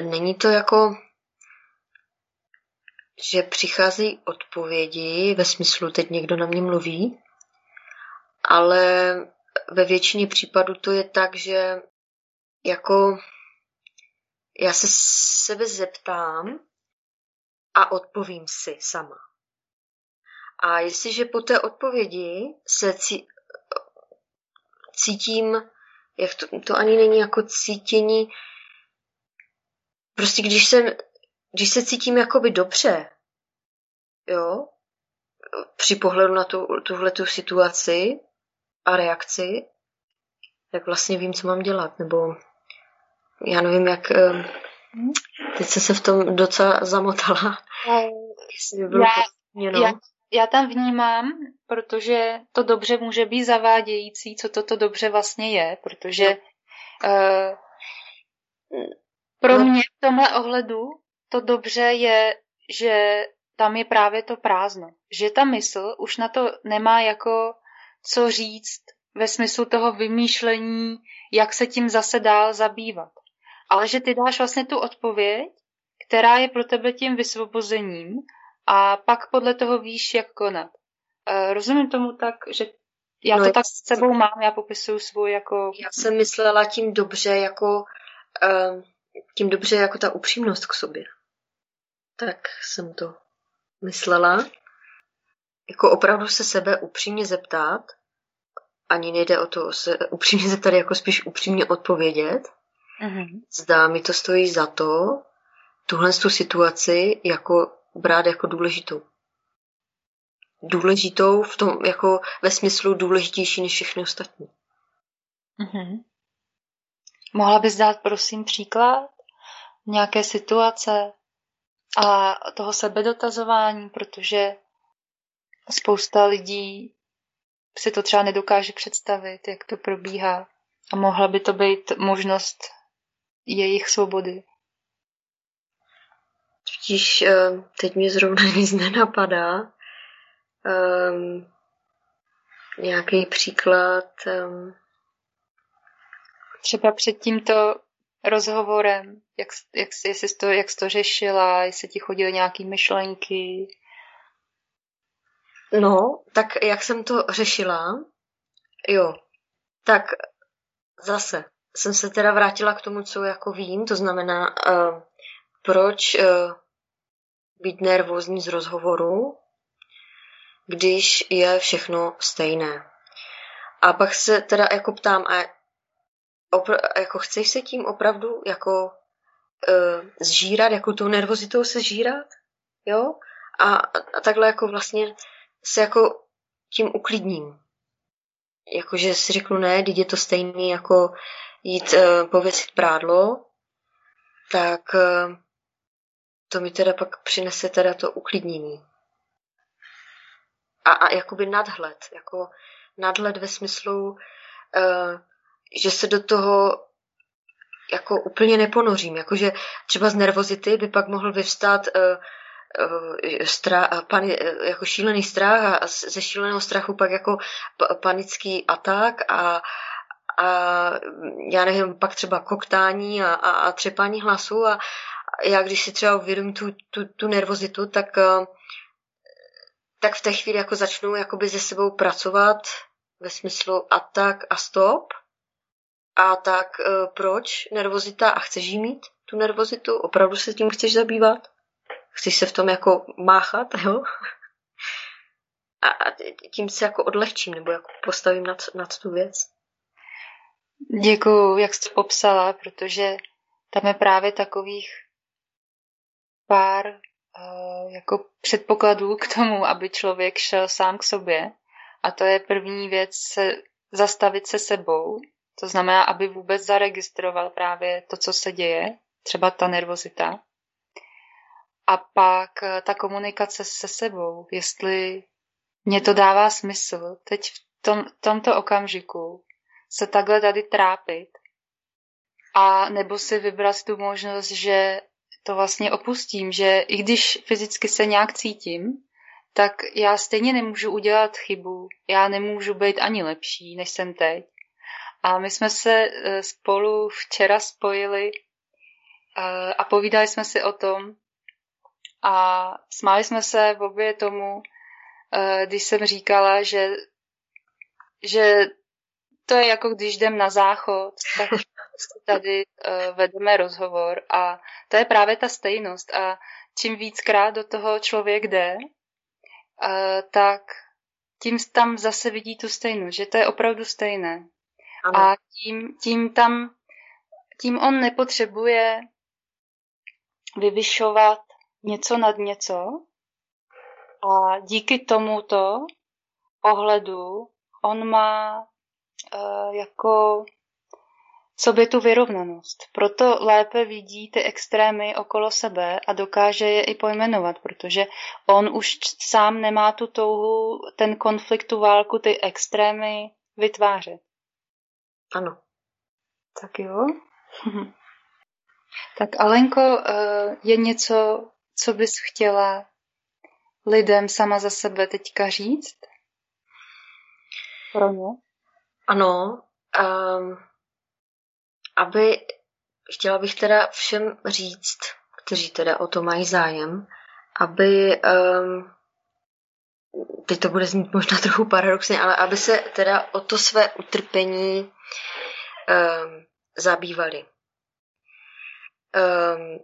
D: není to jako, že přicházejí odpovědi ve smyslu, teď někdo na mě mluví, ale ve většině případů to je tak, že jako já se sebe zeptám a odpovím si sama. A jestliže po té odpovědi se cítím, jak to, to ani není jako cítění, prostě když jsem, když se cítím jakoby dobře, jo, při pohledu na tu, tuhle tu situaci a reakci, tak vlastně vím, co mám dělat, nebo já nevím, jak, teď jsem se v tom docela zamotala.
B: Jestli by bylo já, já já tam vnímám, protože to dobře může být zavádějící, co toto dobře vlastně je, protože uh, pro no. mě v tomhle ohledu to dobře je, že tam je právě to prázdno. Že ta mysl už na to nemá jako co říct ve smyslu toho vymýšlení, jak se tím zase dál zabývat. Ale že ty dáš vlastně tu odpověď, která je pro tebe tím vysvobozením a pak podle toho víš, jak konat. Uh, rozumím tomu tak, že já no, to tak s sebou mám, já popisuju svůj jako...
D: Já jsem myslela tím dobře jako uh, tím dobře jako ta upřímnost k sobě. Tak jsem to myslela. Jako opravdu se sebe upřímně zeptat, ani nejde o to se upřímně zeptat, jako spíš upřímně odpovědět. Mm-hmm. Zdá mi to stojí za to, tuhle tu situaci jako brát jako důležitou. Důležitou v tom, jako ve smyslu důležitější než všechny ostatní.
B: Mm-hmm. Mohla bys dát prosím příklad nějaké situace a toho sebedotazování, protože spousta lidí si to třeba nedokáže představit, jak to probíhá. A mohla by to být možnost jejich svobody.
D: Totiž eh, teď mě zrovna nic nenapadá. Um, nějaký příklad. Um...
B: Třeba před tímto rozhovorem, jak, jak, jestli jsi to, jak jsi to řešila, jestli ti chodily nějaké myšlenky.
D: No, tak jak jsem to řešila, jo, tak zase jsem se teda vrátila k tomu, co jako vím, to znamená, uh, proč uh, být nervózní z rozhovoru, když je všechno stejné. A pak se teda jako ptám, a opr- jako chceš se tím opravdu jako uh, zžírat, jako tou nervozitou se zžírat, jo? A, a takhle jako vlastně se jako tím uklidním. Jakože si řeknu, ne, teď je to stejný jako jít uh, pověsit prádlo, tak uh, to mi teda pak přinese teda to uklidnění. A, a jakoby nadhled, jako nadhled ve smyslu, uh, že se do toho jako úplně neponořím. Jakože třeba z nervozity by pak mohl vyvstát uh, uh, strach, pan, uh, jako šílený strach a ze šíleného strachu pak jako panický atak a, a já nevím, pak třeba koktání a, a, a třepání hlasu a já když si třeba uvědomím tu, tu, tu nervozitu, tak, tak v té chvíli jako začnu jakoby se sebou pracovat ve smyslu atak a stop a tak e, proč nervozita a chceš jí mít, tu nervozitu? Opravdu se tím chceš zabývat? Chceš se v tom jako máchat, jo? A, a tím se jako odlehčím, nebo jako postavím nad, nad tu věc.
B: Děkuju, jak jsi to popsala, protože tam je právě takových pár uh, jako předpokladů k tomu, aby člověk šel sám k sobě. A to je první věc se zastavit se sebou, to znamená, aby vůbec zaregistroval právě to, co se děje, třeba ta nervozita. A pak eh, ta komunikace se sebou, jestli mě to dává smysl teď v tom, tomto okamžiku se takhle tady trápit a nebo si vybrat tu možnost, že to vlastně opustím, že i když fyzicky se nějak cítím, tak já stejně nemůžu udělat chybu, já nemůžu být ani lepší, než jsem teď. A my jsme se e, spolu včera spojili e, a povídali jsme si o tom. A smáli jsme se v obě tomu, e, když jsem říkala, že, že to je jako když jdem na záchod, tak tady vedeme rozhovor. A to je právě ta stejnost. A čím víckrát do toho člověk jde, tak tím tam zase vidí tu stejnost, že to je opravdu stejné. A tím, tím tam, tím on nepotřebuje vyvyšovat něco nad něco a díky tomuto ohledu on má uh, jako sobě tu vyrovnanost. Proto lépe vidí ty extrémy okolo sebe a dokáže je i pojmenovat, protože on už sám nemá tu touhu, ten konflikt, tu válku, ty extrémy vytvářet.
D: Ano.
B: Tak jo. tak Alenko, eh, je něco, co bys chtěla lidem sama za sebe teďka říct? Pro ně?
D: Ano. Um, aby, chtěla bych teda všem říct, kteří teda o to mají zájem, aby, um, teď to bude znít možná trochu paradoxně, ale aby se teda o to své utrpení um, zabývali. Um,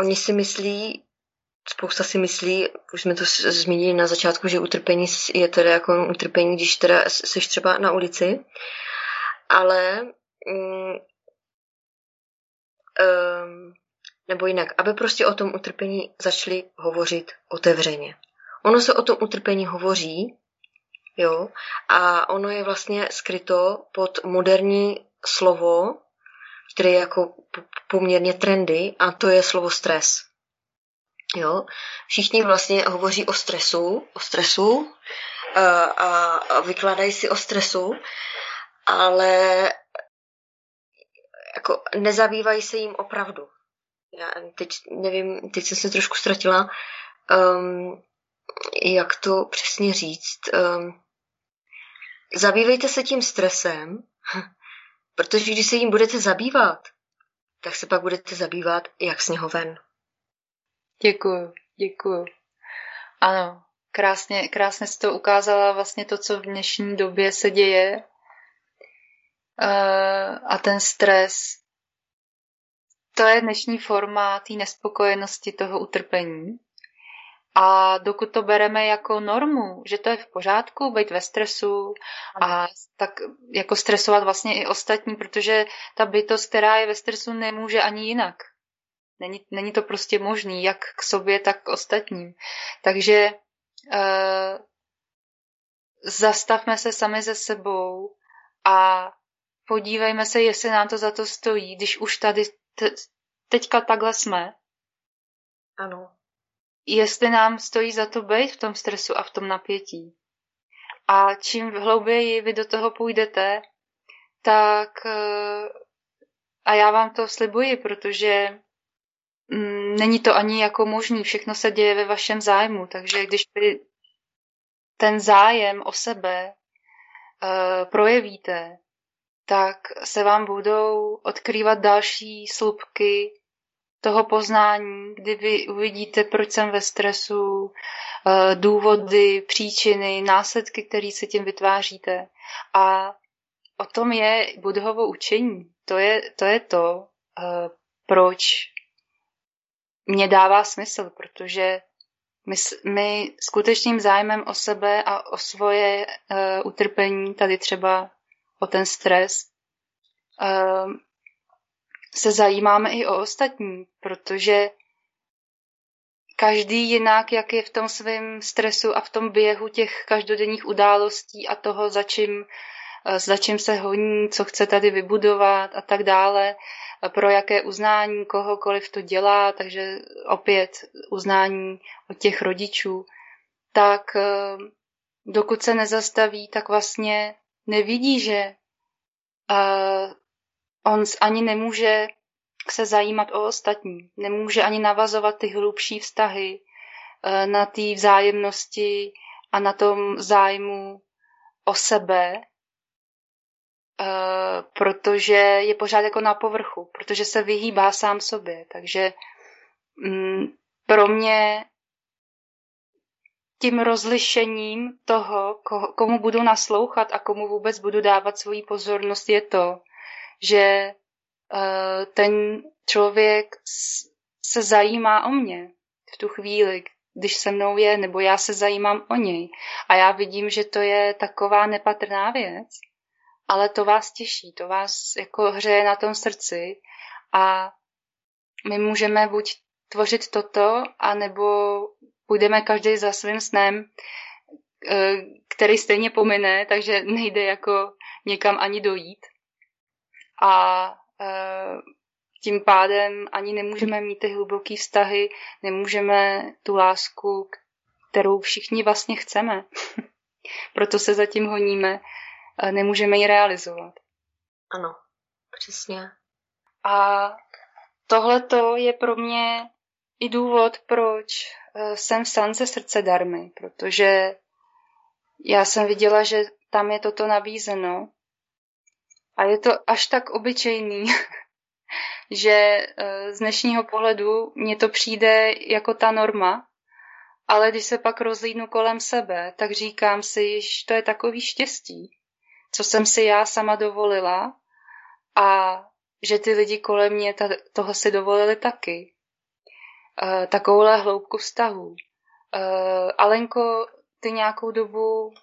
D: oni si myslí, spousta si myslí, už jsme to zmínili na začátku, že utrpení je teda jako utrpení, když teda jsi třeba na ulici, ale um, nebo jinak, aby prostě o tom utrpení začali hovořit otevřeně. Ono se o tom utrpení hovoří, jo, a ono je vlastně skryto pod moderní slovo, které je jako poměrně trendy, a to je slovo stres. Jo, všichni vlastně hovoří o stresu, o stresu a, a vykládají si o stresu, ale jako nezabývají se jim opravdu. Já teď nevím, teď jsem se trošku ztratila, um, jak to přesně říct. Um, zabývejte se tím stresem, protože když se jim budete zabývat, tak se pak budete zabývat, jak z něho ven.
B: Děkuju, děkuju. Ano, krásně, krásně jsi to ukázala vlastně to, co v dnešní době se děje Eh, a ten stres, to je dnešní forma té nespokojenosti, toho utrpení. A dokud to bereme jako normu, že to je v pořádku, být ve stresu a tak jako stresovat vlastně i ostatní, protože ta bytost, která je ve stresu, nemůže ani jinak. Není, není to prostě možný, jak k sobě, tak k ostatním. Takže uh, zastavme se sami ze sebou a podívejme se, jestli nám to za to stojí, když už tady te- teďka takhle jsme.
D: Ano.
B: Jestli nám stojí za to být v tom stresu a v tom napětí. A čím hlouběji vy do toho půjdete, tak eh, a já vám to slibuji, protože mm, není to ani jako možný, všechno se děje ve vašem zájmu, takže když vy ten zájem o sebe uh, projevíte, tak se vám budou odkrývat další slupky toho poznání, kdy vy uvidíte, proč jsem ve stresu, eh, důvody, příčiny, následky, které se tím vytváříte. A o tom je Budhovo učení. To je to, je to eh, proč mě dává smysl, protože my, my skutečným zájmem o sebe a o svoje uh, utrpení, tady třeba o ten stres, se zajímáme i o ostatní, protože každý jinak, jak je v tom svém stresu a v tom běhu těch každodenních událostí a toho, za čím, eh, za čím se honí, co chce tady vybudovat a tak dále, pro jaké uznání kohokoliv to dělá, takže opět uznání od těch rodičů, tak ehm, dokud se nezastaví, tak vlastně nevidí, že uh, on ani nemůže se zajímat o ostatní, nemůže ani navazovat ty hlubší vztahy uh, na té vzájemnosti a na tom zájmu o sebe, uh, protože je pořád jako na povrchu, protože se vyhýbá sám sobě. Takže um, pro mě tím rozlišením toho, komu budu naslouchat a komu vůbec budu dávat svoji pozornost, je to, že uh, ten člověk se zajímá o mě v tu chvíli, když se mnou je, nebo já se zajímám o něj. A já vidím, že to je taková nepatrná věc, ale to vás těší, to vás jako hřeje na tom srdci a my můžeme buď tvořit toto, anebo půjdeme každý za svým snem, eh, který stejně pomine, takže nejde jako někam ani dojít. A uh, tím pádem ani nemůžeme mít ty hluboké vztahy, nemůžeme tu lásku, kterou všichni vlastně chceme. Proto se zatím honíme, nemůžeme ji realizovat.
D: Ano, přesně.
B: A tohle je pro mě i důvod, proč eh, jsem v sance srdce darmy, protože já jsem viděla, že tam je toto nabízeno a je to až tak obyčejný, že eh, z dnešního pohledu mně to přijde jako ta norma, ale když se pak rozlídnu kolem sebe, tak říkám si, že to je takový štěstí, co jsem si já sama dovolila a že ty lidi kolem mě toho si dovolili taky. Uh, takovouhle hloubku vztahu. Uh, Alenko, ty nějakou dobu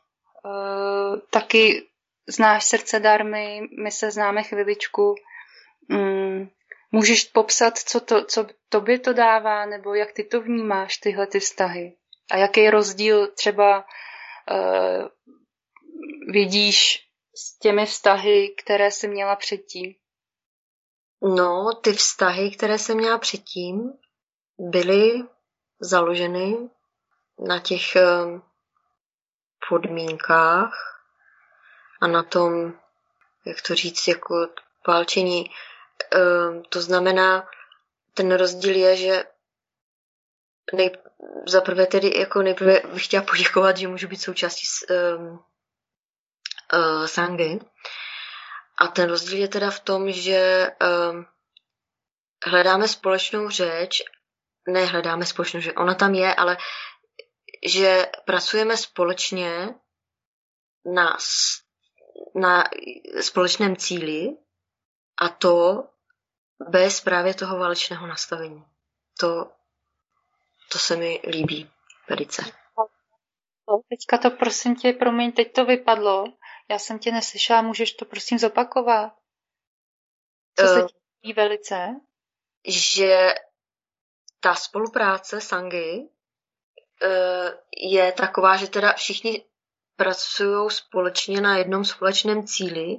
B: taky znáš srdce darmy, my se známe chviličku. Um, můžeš popsat, co to, co tobě to dává, nebo jak ty to vnímáš, tyhle ty vztahy? A jaký rozdíl třeba uh, vidíš s těmi vztahy, které jsi měla předtím?
D: No, ty vztahy, které jsem měla předtím, byly založeny na těch eh, podmínkách a na tom, jak to říct, jako válčení. Eh, to znamená, ten rozdíl je, že nej, zaprvé tedy jako nejprve bych chtěla poděkovat, že můžu být součástí um, uh, Sangy. A ten rozdíl je teda v tom, že um, hledáme společnou řeč, ne hledáme společnou řeč, ona tam je, ale že pracujeme společně na, na společném cíli a to bez právě toho válečného nastavení. To, to se mi líbí velice.
B: Teďka to prosím tě, promiň, teď to vypadlo. Já jsem tě neslyšela, můžeš to prosím zopakovat? Co se ti líbí velice?
D: Že ta spolupráce Sangy eh, je taková, že teda všichni pracují společně na jednom společném cíli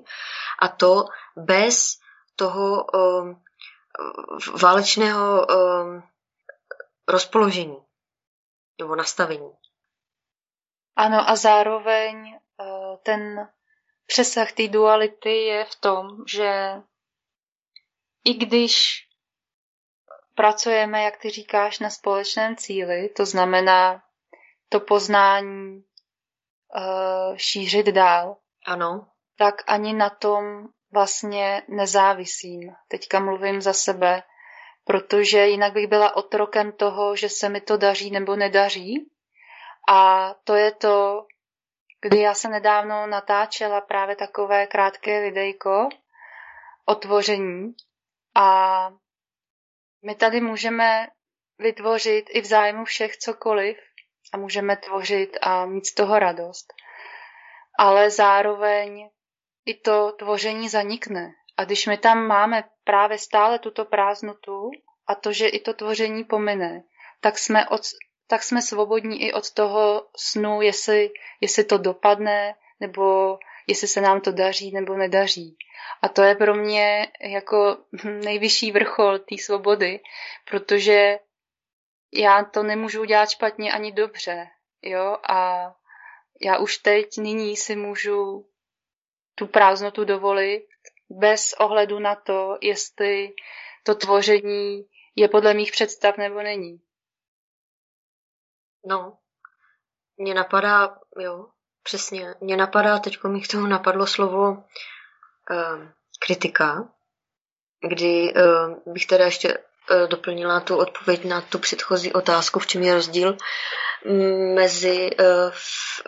D: a to bez toho um, válečného um, rozpoložení nebo nastavení.
B: Ano a zároveň uh, ten přesah té duality je v tom, že i když pracujeme, jak ty říkáš, na společném cíli, to znamená to poznání uh, šířit dál.
D: Ano.
B: Tak ani na tom vlastně nezávisím. Teďka mluvím za sebe, protože jinak bych byla otrokem toho, že se mi to daří nebo nedaří. A to je to, kdy já se nedávno natáčela právě takové krátké videjko o tvoření a my tady můžeme vytvořit i v zájmu všech cokoliv a můžeme tvořit a mít z toho radost. Ale zároveň i to tvoření zanikne. A když my tam máme právě stále tuto prázdnotu a to, že i to tvoření pomine, tak jsme, od, tak jsme svobodní i od toho snu, jestli, jestli to dopadne, nebo jestli se nám to daří nebo nedaří. A to je pro mě jako nejvyšší vrchol té svobody, protože já to nemůžu udělat špatně ani dobře, jo, a já už teď nyní si můžu tu prázdnotu dovolit bez ohledu na to, jestli to tvoření je podle mých představ nebo není.
D: No, mně napadá, jo, přesně, mně napadá, teď mi k tomu napadlo slovo uh, kritika, kdy uh, bych teda ještě doplnila tu odpověď na tu předchozí otázku, v čem je rozdíl mezi v,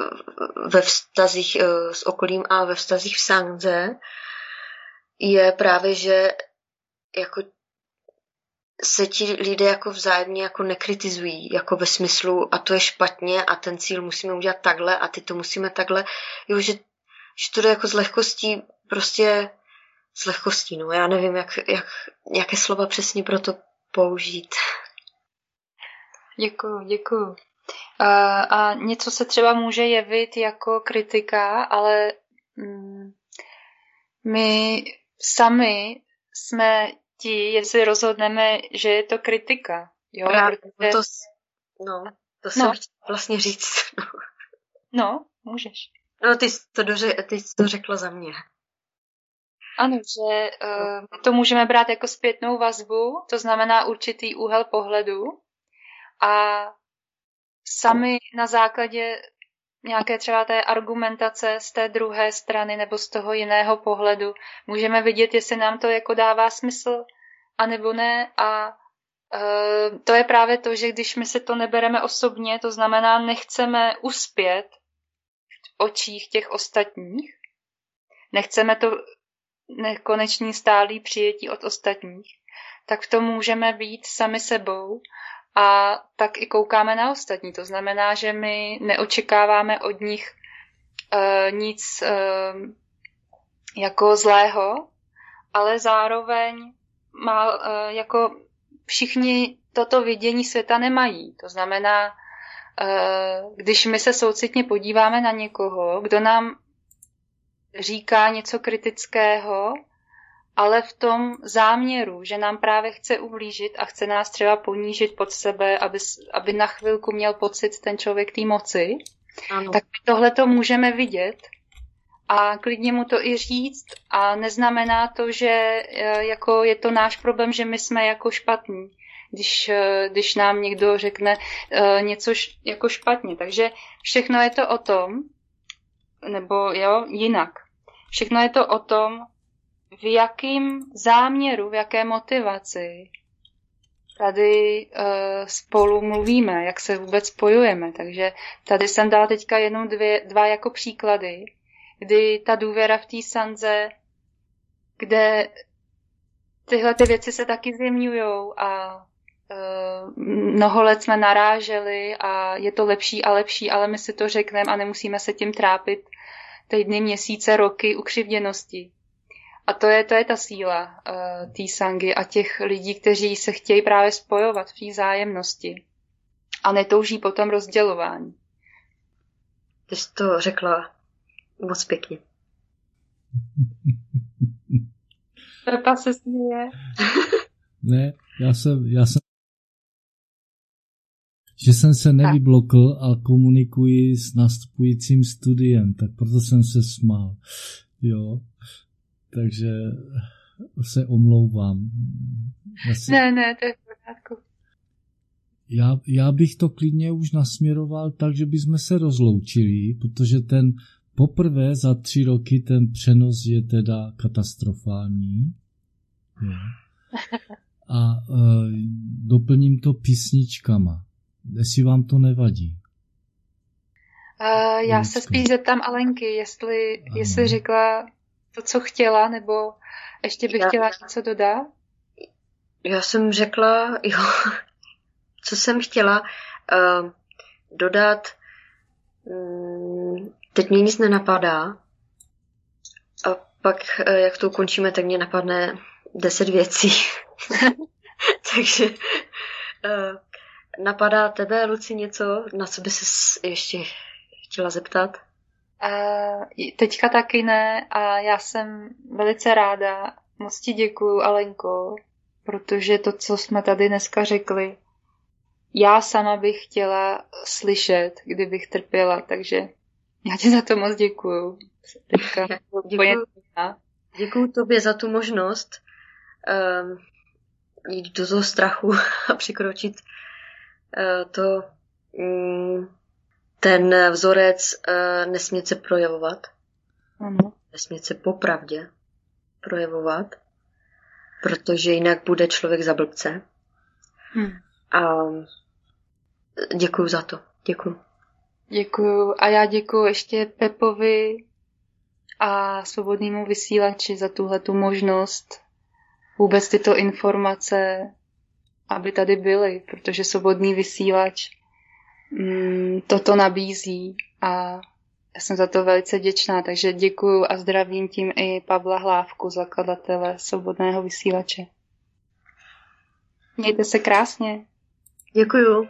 D: ve vztazích uh, s okolím a ve vztazích v Sangze, je právě, že jako se ti lidé jako vzájemně jako nekritizují, jako ve smyslu a to je špatně a ten cíl musíme udělat takhle a ty to musíme takhle, jo, že, že to jde jako s lehkostí, prostě s lehkostí, no, já nevím, jak, jak, jaké slova přesně pro to použít.
B: Děkuju, děkuju. A, a něco se třeba může jevit jako kritika, ale mm, my sami jsme ti, jestli rozhodneme, že je to kritika. Jo,
D: Právě, protože... to, no, to jsem no. vlastně říct. No.
B: no, můžeš.
D: No, ty jsi to, doře- ty jsi to řekla za mě.
B: Ano, že uh, to můžeme brát jako zpětnou vazbu, to znamená určitý úhel pohledu. A sami na základě nějaké třeba té argumentace z té druhé strany nebo z toho jiného pohledu můžeme vidět, jestli nám to jako dává smysl, anebo ne. A uh, to je právě to, že když my se to nebereme osobně, to znamená nechceme uspět v očích těch ostatních, nechceme to nekonečný stálý přijetí od ostatních, tak v tom můžeme být sami sebou a tak i koukáme na ostatní. To znamená, že my neočekáváme od nich uh, nic uh, jako zlého, ale zároveň má, uh, jako všichni toto vidění světa nemají. To znamená, uh, když my se soucitně podíváme na někoho, kdo nám říká něco kritického, ale v tom záměru, že nám právě chce ublížit a chce nás třeba ponížit pod sebe, aby, aby na chvilku měl pocit ten člověk té moci, ano. tak tohle to můžeme vidět a klidně mu to i říct a neznamená to, že e, jako je to náš problém, že my jsme jako špatní, když, e, když nám někdo řekne e, něco jako špatně. Takže všechno je to o tom, nebo jo, jinak. Všechno je to o tom, v jakém záměru, v jaké motivaci tady uh, spolu mluvíme, jak se vůbec spojujeme. Takže tady jsem dala teďka jenom dvě, dva jako příklady, kdy ta důvěra v té sanze, kde tyhle ty věci se taky zjemňujou a uh, mnoho let jsme naráželi a je to lepší a lepší, ale my si to řekneme a nemusíme se tím trápit týdny, měsíce, roky ukřivděnosti. A to je, to je ta síla uh, té sangy a těch lidí, kteří se chtějí právě spojovat v té zájemnosti a netouží potom rozdělování.
D: Ty jsi to řekla moc pěkně.
B: Pepa se směje.
C: ne, já jsem, já jsem že jsem se nevyblokl a komunikuji s nastupujícím studiem, tak proto jsem se smál. Jo, takže se omlouvám.
B: si... Ne, ne, to je v pořádku.
C: Já, já bych to klidně už nasměroval tak, že bychom se rozloučili, protože ten poprvé za tři roky ten přenos je teda katastrofální. Jo. A e, doplním to písničkama. Jestli vám to nevadí.
B: Uh, já se spíš zeptám Alenky, jestli, jestli řekla to, co chtěla, nebo ještě bych já, chtěla něco dodat?
D: Já jsem řekla, jo, co jsem chtěla uh, dodat. Um, teď mě nic nenapadá. A pak, uh, jak to ukončíme, tak mě napadne deset věcí. Takže uh, napadá tebe, Luci, něco, na co by se ještě chtěla zeptat?
B: teďka taky ne a já jsem velice ráda. Moc ti děkuju, Alenko, protože to, co jsme tady dneska řekli, já sama bych chtěla slyšet, kdybych trpěla, takže já ti za to moc děkuju.
D: Teďka děkuju, děkuju tobě za tu možnost um, jít do toho strachu a překročit to um, ten vzorec uh, nesmět se projevovat.
B: Ano.
D: Nesmět se popravdě projevovat, protože jinak bude člověk za blbce. Hmm. A děkuju za to. Děkuju.
B: Děkuju. A já děkuju ještě Pepovi a svobodnému vysílači za tuhle tu možnost vůbec tyto informace, aby tady byly, protože svobodný vysílač mm, toto nabízí a já jsem za to velice děčná, takže děkuju a zdravím tím i Pavla Hlávku, zakladatele Svobodného vysílače. Mějte se krásně.
D: Děkuju.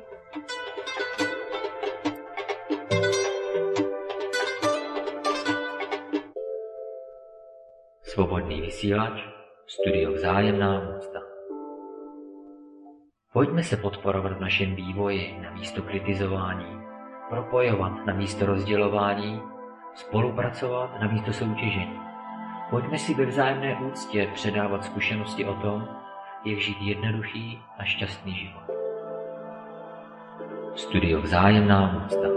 A: Svobodný Svobodný vysílač, studio Vzájemná úcta. Pojďme se podporovat v našem vývoji na místo kritizování, propojovat na místo rozdělování, spolupracovat na místo soutěžení. Pojďme si ve vzájemné úctě předávat zkušenosti o tom, jak žít jednoduchý a šťastný život. Studio Vzájemná úcta.